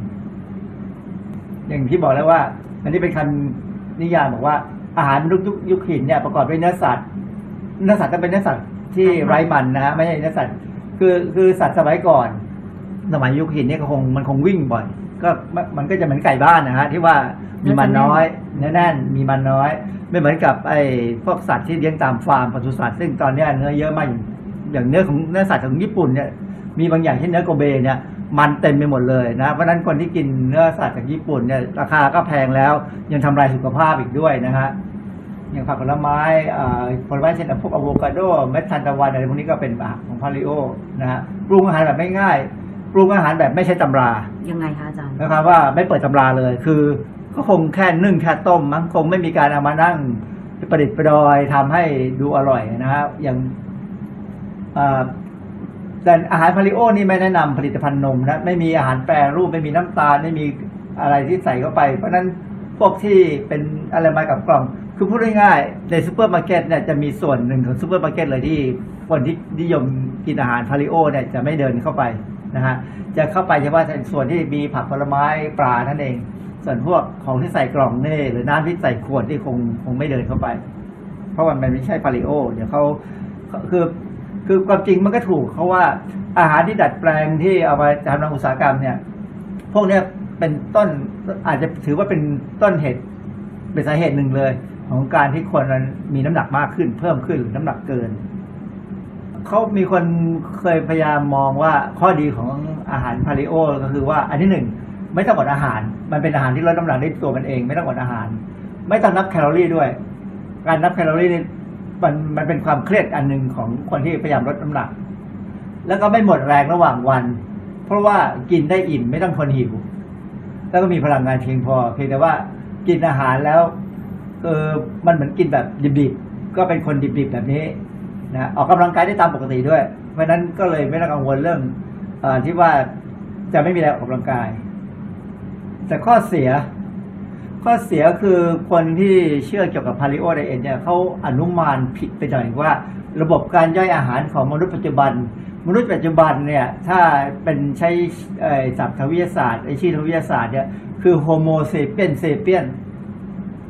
อย่างที่บอกแล้วว่า อันนี้เป็นคำนิยามบอกว่าอาหารมนุษย์ยุคยุคหินเนี่ยประกอบด้วยเนื้อสัตว์เนื้อสัตว์ต้องเป็นเนื้อสัตว์ ที่ไร้มันนะฮะไม่ใช่เนื้อสัตว์คือคือสัตว์สมัยก่อน สมัยยุคหินเนี่ยก็คงมันคงวิ่งบ่อย ก็มันมันก็จะเหมือนไก่บ้านนะฮะที่ว่ามีมันน้อยเนื้อแน่นมีมันน้อย ไม่เหมือนกับไอ้พวกสัตว์ที่เลี้ยงตามฟาร์มปศุสัตว์ซึ่งตอนเนี้ยเนื้อเยอะมากอย่างอย่างเนื้อของเนื้อสัตว์ของญี่ปุ่นเนี่ยมีบางอย่างเช่นเนื้อโกเบเนี่ยมันเต็มไปหมดเลยนะ เพราะฉะนั้นคนที่กินเนื้อสัตว์จากญี่ปุ่นเนี่ยราคาก็แพงแล้วยังทำลายสุขภาพอีกด้วยนะฮะ อย่างผักผลไม้อ่าผลไม้เช่นพวกอะโวคาโดเม็ดทานตะวันอะไรพวกนี้ก็เป็นอาหารของพาลิโอนะฮะปรุงอาหารแบบไม่ง่ายปรุงอาหารแบบไม่ใช่ตำรา ยังไงคะอาจารย์นะครับว่าไม่เปิดตำราเลย คือก็คงแค่นึ่งแค่ต้มมั้งคงไม่มีการเอามานั่งประดิษฐ์ประดอยทำให้ดูอร่อยนะฮะอย่างอ่าแต่อาหาร Paleo นี่ไม่แนะนำผลิตภัณฑ์นมนะไม่มีอาหารแปรรูปไม่มีน้ำตาลไม่มีอะไรที่ใส่เข้าไป เพราะฉะนั้น พวกที่เป็นอะไรมากับกล่อง คือพูดง่ายๆในซูเปอร์มาร์เก็ตเนี่ยจะมีส่วนหนึ่งของซูเปอร์มาร์เก็ตเลยที่คนที่นิยมกินอาหาร Paleo เนี่ยจะไม่เดินเข้าไปนะฮะจะเข้าไปเฉพาะส่วนที่มีผักผลไม้ปลาท่านเอง ส่วนพวกของที่ใส่กล่องนี่หรือน้ำที่ใส่ขวดที่คงคงไม่เดินเข้าไป เพราะว่ามันไม่ใช่พาลิโอเดี๋ยวเขาคือคือความจริงมันก็ถูกเขาว่าอาหารที่ดัดแปลงที่เอามาทำในอุตสาหกรรมเนี่ย พวกเนี้ย เป็นต้นอาจจะถือว่าเป็นต้นเหตุเป็นสาเหตุหนึ่งเลย ของการที่คนมันมีน้ำหนักมากขึ้น เพิ่มขึ้นหรือน้ำหนักเกินเขามีคนเคยพยายามมองว่าข้อดีของอาหารพาลิโอ ก็คือว่าอันที่หนึ่งไม่ต้องอดอาหาร มันเป็นอาหารที่ลดน้ำหนักได้ตัวมันเอง ไม่ต้องอดอาหาร ไม่ต้องนับแคลอรี่ด้วย การนับแคลอรี่นี่มันมันเป็นความเครียดอันหนึ่งของคนที่พยายามลดน้ำหนัก แล้วก็ไม่หมดแรงระหว่างวัน เพราะว่ากินได้อิ่มไม่ต้องทนหิว แล้วก็มีพลังงานเพียงพอ เพียงแต่ว่ากินอาหารแล้วเออมันเหมือนกินแบบดิบๆก็เป็นคนดิบๆแบบนี้นะออกกำลังกายได้ตามปกติด้วย เพราะนั้นก็เลยไม่ต้องกังวลเรื่องที่ว่าจะไม่มีแรงออกกำลังกาย แต่ข้อเสีย ข้อเสียคือคนที่เชื่อเกี่ยวกับ Paleo Diet เนี่ยเขาอนุมานผิดไปหน่อยว่า ระบบการย่อยอาหารของมนุษย์ปัจจุบัน มนุษย์ปัจจุบันเนี่ยถ้าเป็นใช้เอ่อศัพท์ทางวิทยาศาสตร์ไอชื่อทางวิทยาศาสตร์เนี่ยคือ Homo sapiens sapiens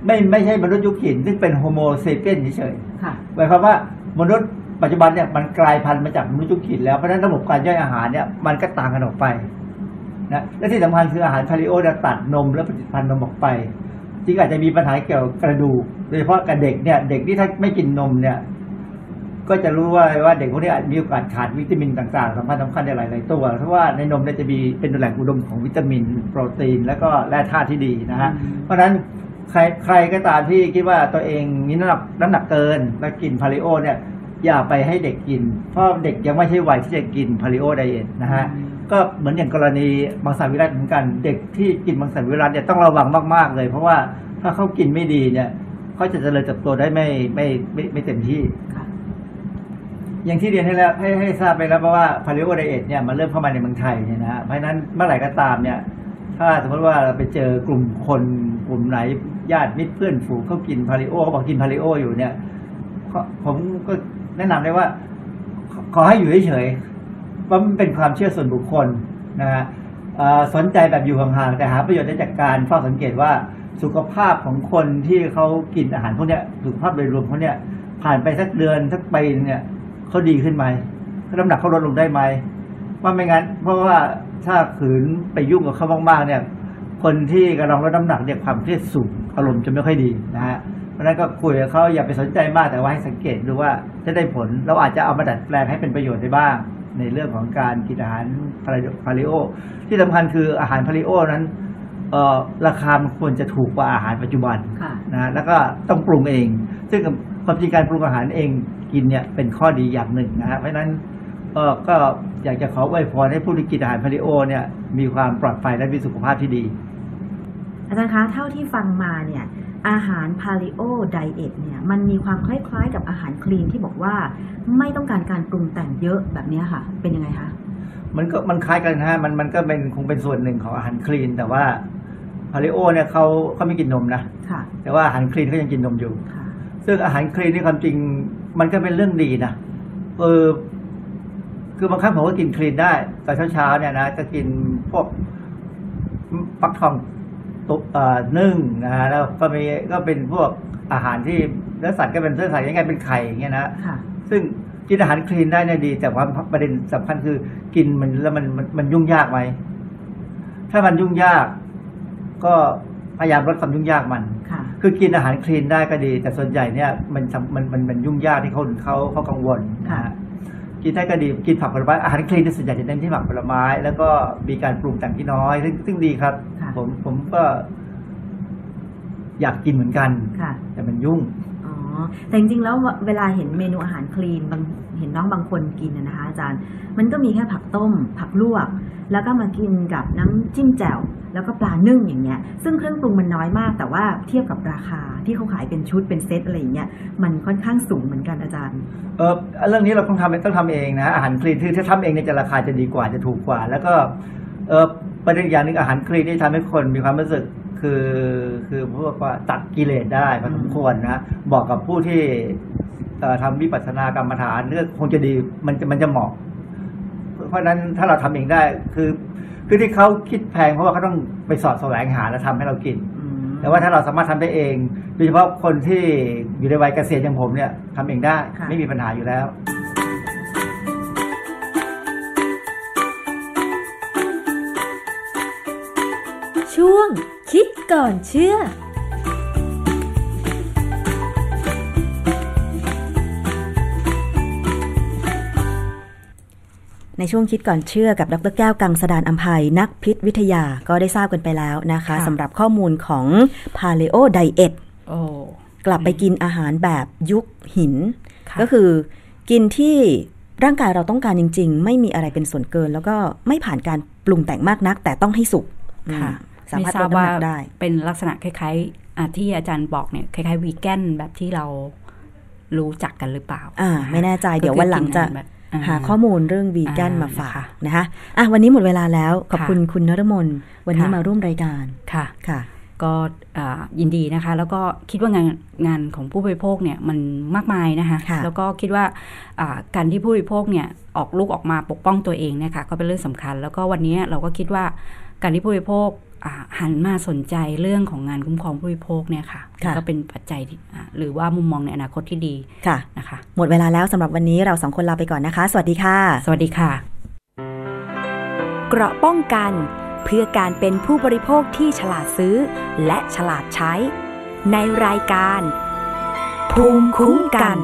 ไม่ไม่ใช่มนุษย์ยุคหินซึ่งเป็น Homo sapiens เฉยๆค่ะหมายความว่ามนุษย์ปัจจุบันเนี่ยมันกลายพันธุ์มาจากมนุษย์ยุคหินแล้วเพราะฉะนั้นระบบการย่อยอาหารเนี่ยมันก็ต่างกันออกไปนะและที่สำคัญคืออาหาร Paleo เนี่ยตัดนมและผลิตภัณฑ์นมออกไปจริงอาจจะมีปัญหาเกี่ยวกับกระดูกโดยเฉพาะกับเด็กเนี่ยเด็กที่ถ้าไม่กินนมเนี่ย ก็จะรู้ว่าว่าเด็กพวกนี้อาจมีโอกาสขาดวิตามินต่างๆสำคัญสำคัญในหลายๆตัว เพราะว่าในนมเนี่ยจะมีเป็นแหล่งอุดมของวิตามิน โปรตีน แล้วก็แร่ธาตุที่ดีนะฮะเพราะฉะนั้นใครใครก็ตามที่คิดว่าตัวเองมีน้ำหนักน้ำหนักเกินและกิน Paleo เนี่ยอย่าไปให้เด็กกิน เพราะเด็กยังไม่ใช่วัยที่จะกิน Paleo Diet นะฮะก็เหมือนอย่างกรณีมังสวิรัติเหมือนกัน เด็กที่กินมังสวิรัติเนี่ยต้องระวังมากๆเลย เพราะว่าถ้าเขากินไม่ดีเนี่ยเขาจะเจริญเติบโตได้ไม่ไม่ไม่ไม่เต็มที่ค่ะ อย่างที่เรียนให้แล้วให้ให้ทราบไปแล้วเพราะว่า Paleo Diet เนี่ยมันเริ่มเข้ามาในเมืองไทยเนี่ยนะฮะเพราะฉะนั้นเมื่อไหร่ก็ตามเนี่ย ถ้าสมมติว่าเราไปเจอกลุ่มคนกลุ่มไหนญาติมิตรเพื่อนฝูงเขากินพาลิโอเขาบอกกินพาลิโออยู่เนี่ยผมก็แนะนำได้ว่า ขอให้อยู่เฉยๆว่ามันเป็นความเชื่อส่วนบุคคลนะฮะสนใจแบบอยู่ห่างๆแต่หาประโยชน์ได้จากการเฝ้าสังเกตว่าสุขภาพของคนที่เขากินอาหารพวกเนี้ยสุขภาพโดยรวมเขาเนี่ยผ่านไปสักเดือนสักปีเนี่ย เขาดีขึ้นไหมน้ำหนักเขาลดลงได้ไหมว่าไม่งั้น เพราะว่าถ้าขืนไปยุ่งกับเขามากๆเนี่ย คนที่กำลังลดน้ำหนักเนี่ยความเครียดสูงอารมณ์จะไม่ค่อยดีนะฮะเพราะฉะนั้นก็คุยกับเขาอย่าไปสนใจมากแต่ว่าให้สังเกตดูว่าจะได้ผลเราอาจจะเอามาดัดแปลงให้เป็นประโยชน์ได้บ้าง ในเรื่องของการกินอาหารพาลิโอ ที่สำคัญคืออาหารพาลิโอนั้นเอ่อราคามันควรจะถูกกว่าอาหารปัจจุบันค่ะนะฮะแล้วก็ต้องปรุงเอง ซึ่งความจริงการปรุงอาหารเอง กินเนี่ยเป็นข้อดีอย่างหนึ่งนะฮะเพราะฉะนั้นเออก็อยากจะขออวยพรให้ผู้ที่กินอาหาร Paleo เนี่ยมีความปลอดภัยและมีสุขภาพที่ดี อาจารย์คะเท่าที่ฟังมาเนี่ยอาหาร Paleo Diet เนี่ยมันมีความคล้ายๆ กับอาหารคลีนที่บอกว่าไม่ต้องการการปรุงแต่งเยอะแบบเนี้ยค่ะ เป็นยังไงคะมันก็มันคล้ายกันนะฮะมันมันก็เป็นคงเป็นส่วนหนึ่งของอาหารคลีน แต่ว่า Paleo เนี่ยเขาเขาไม่กินนมนะค่ะแต่ว่าอาหารคลีนเขายังกินนมอยู่ค่ะซึ่งอาหารคลีนนี่ความจริง มันก็เป็นเรื่องดีนะเออ คือบางครั้งผมก็กินคลีนได้ตอนเช้าๆเนี่ยนะก็กินพวกฟักทองตุกเอ่อนึ่งนะฮะแล้วก็มีก็เป็นพวกอาหารที่เนื้อสัตว์ก็เป็นเนื้อสัตว์ยังไงเป็นไข่อย่างเงี้ยนะค่ะซึ่งกินอาหารคลีนได้เนี่ยดี แต่ความประเด็นสำคัญคือกินมันแล้วมันมันมันยุ่งยากไหมถ้ามันยุ่งยาก ก็พยายามลดความยุ่งยากมัน ค่ะคือกินอาหารคลีนได้ก็ดี แต่ส่วนใหญ่เนี่ยมันสำมันมันมันยุ่งยากที่เขาเขาเขากังวลนะค่ะฮะกินได้ก็ดีกินผักผลไม้อาหารคลีนที่ส่วนใหญ่จะเน้นที่ผักผลไม้ แล้วก็มีการปรุงแต่งที่น้อย ซึ่งซึ่งดีครับค่ะผมผมก็อยากกินเหมือนกันค่ะแต่มันยุ่ง อ๋อ แต่จริงๆแล้วเวลาเห็นเมนูอาหารคลีนบาง เห็นน้องบางคนกินนะนะคะอาจารย์ มันก็มีแค่ผักต้ม ผักลวก แล้วก็มากินกับน้ำจิ้มแจ่วแล้วก็ปลานึ่งอย่างเงี้ย ซึ่งเครื่องปรุงมันน้อยมาก แต่ว่าเทียบกับราคาที่เขาขายเป็นชุดเป็นเซตอะไรอย่างเงี้ย มันค่อนข้างสูงเหมือนกันอาจารย์ เออเรื่องนี้เราต้องทำต้องทำเองนะ อาหารคลีนที่ถ้าทำเองเนี่ยจะราคาจะดีกว่าจะถูกกว่า แล้วก็ เออประเด็นอย่างหนึ่งอาหารคลีนที่ทำให้คนมีความรู้สึกคือคือพวกว่าตัดกิเลสได้พอสมควรนะบอกกับผู้ที่ ทำวิปัสสนากรรมฐานเรื่องคงจะดีมันจะมันจะเหมาะ เพราะฉะนั้นถ้าเราทำเองได้คือคือที่เขาคิดแพงเพราะว่าเขาต้องไปสอดแสวงหาและทำให้เรากินอืมแต่ว่าถ้าเราสามารถทำได้เองโดยเฉพาะคนที่อยู่ในวัยเกษียณอย่างผมเนี่ยทำเองได้ค่ะไม่มีปัญหาอยู่แล้วช่วงคิดก่อนเชื่อ ในช่วงคิดก่อนเชื่อกับดรแก้วกังสดานอัมภัยนักพิษวิทยาก็ได้ทราบกันไปแล้วนะคะค่ะสำหรับข้อมูลของ Paleo Diet โอ้กลับไปกินอาหารแบบยุคหินค่ะก็คือกินที่ร่างกายเราต้องการจริง ๆ ไม่มีอะไรเป็นส่วนเกิน แล้วก็ไม่ผ่านการปรุงแต่งมากนัก แต่ต้องให้สุกค่ะอืมสาไม่มารถทลราดบน้ำว่าหนักได้ เป็นลักษณะคล้ายๆอะที่อาจารย์บอกเนี่ยคล้ายๆวีแกนแบบที่เรารู้จักกันหรือเปล่า อ่า ไม่แน่ใจเดี๋ยววันหลังจะก็คือกินอา หารแบบอ่าหาข้อมูลเรื่องวีแกนอ่ามมาฝากนะคะนะคะอะวันนี้หมดเวลาแล้วขอบค่ะคุณคุณนรมนวันนี้ค่ะมาร่วมรายการค่ะค่ะก็อ่ายินดีนะคะ แล้วก็คิดว่างานงานของผู้บริโภคเนี่ยมันมากมายนะคะค่ะแล้วก็คิดว่าอ่าการที่ผู้บริโภคเนี่ยออกลูกออกมาปกป้องตัวเองเนี่ยค่ะก็เป็นเรื่องสำคัญ แล้วก็วันนี้เราก็คิดว่าการที่ผู้บริโภคอ่า หันมาสนใจเรื่องของงานคุ้มครองผู้บริโภคเนี่ยค่ะค่ะก็เป็นปัจจัยที่อ่าหรือว่ามุมมองในอนาคตที่ดีค่ะนะคะ หมดเวลาแล้วสำหรับวันนี้เราสองคนลาไปก่อนนะคะ สวัสดีค่ะ สวัสดีค่ะ เกราะป้องกันเพื่อการเป็นผู้บริโภคที่ฉลาดซื้อ และฉลาดใช้ ในรายการ ภูมิคุ้มกัน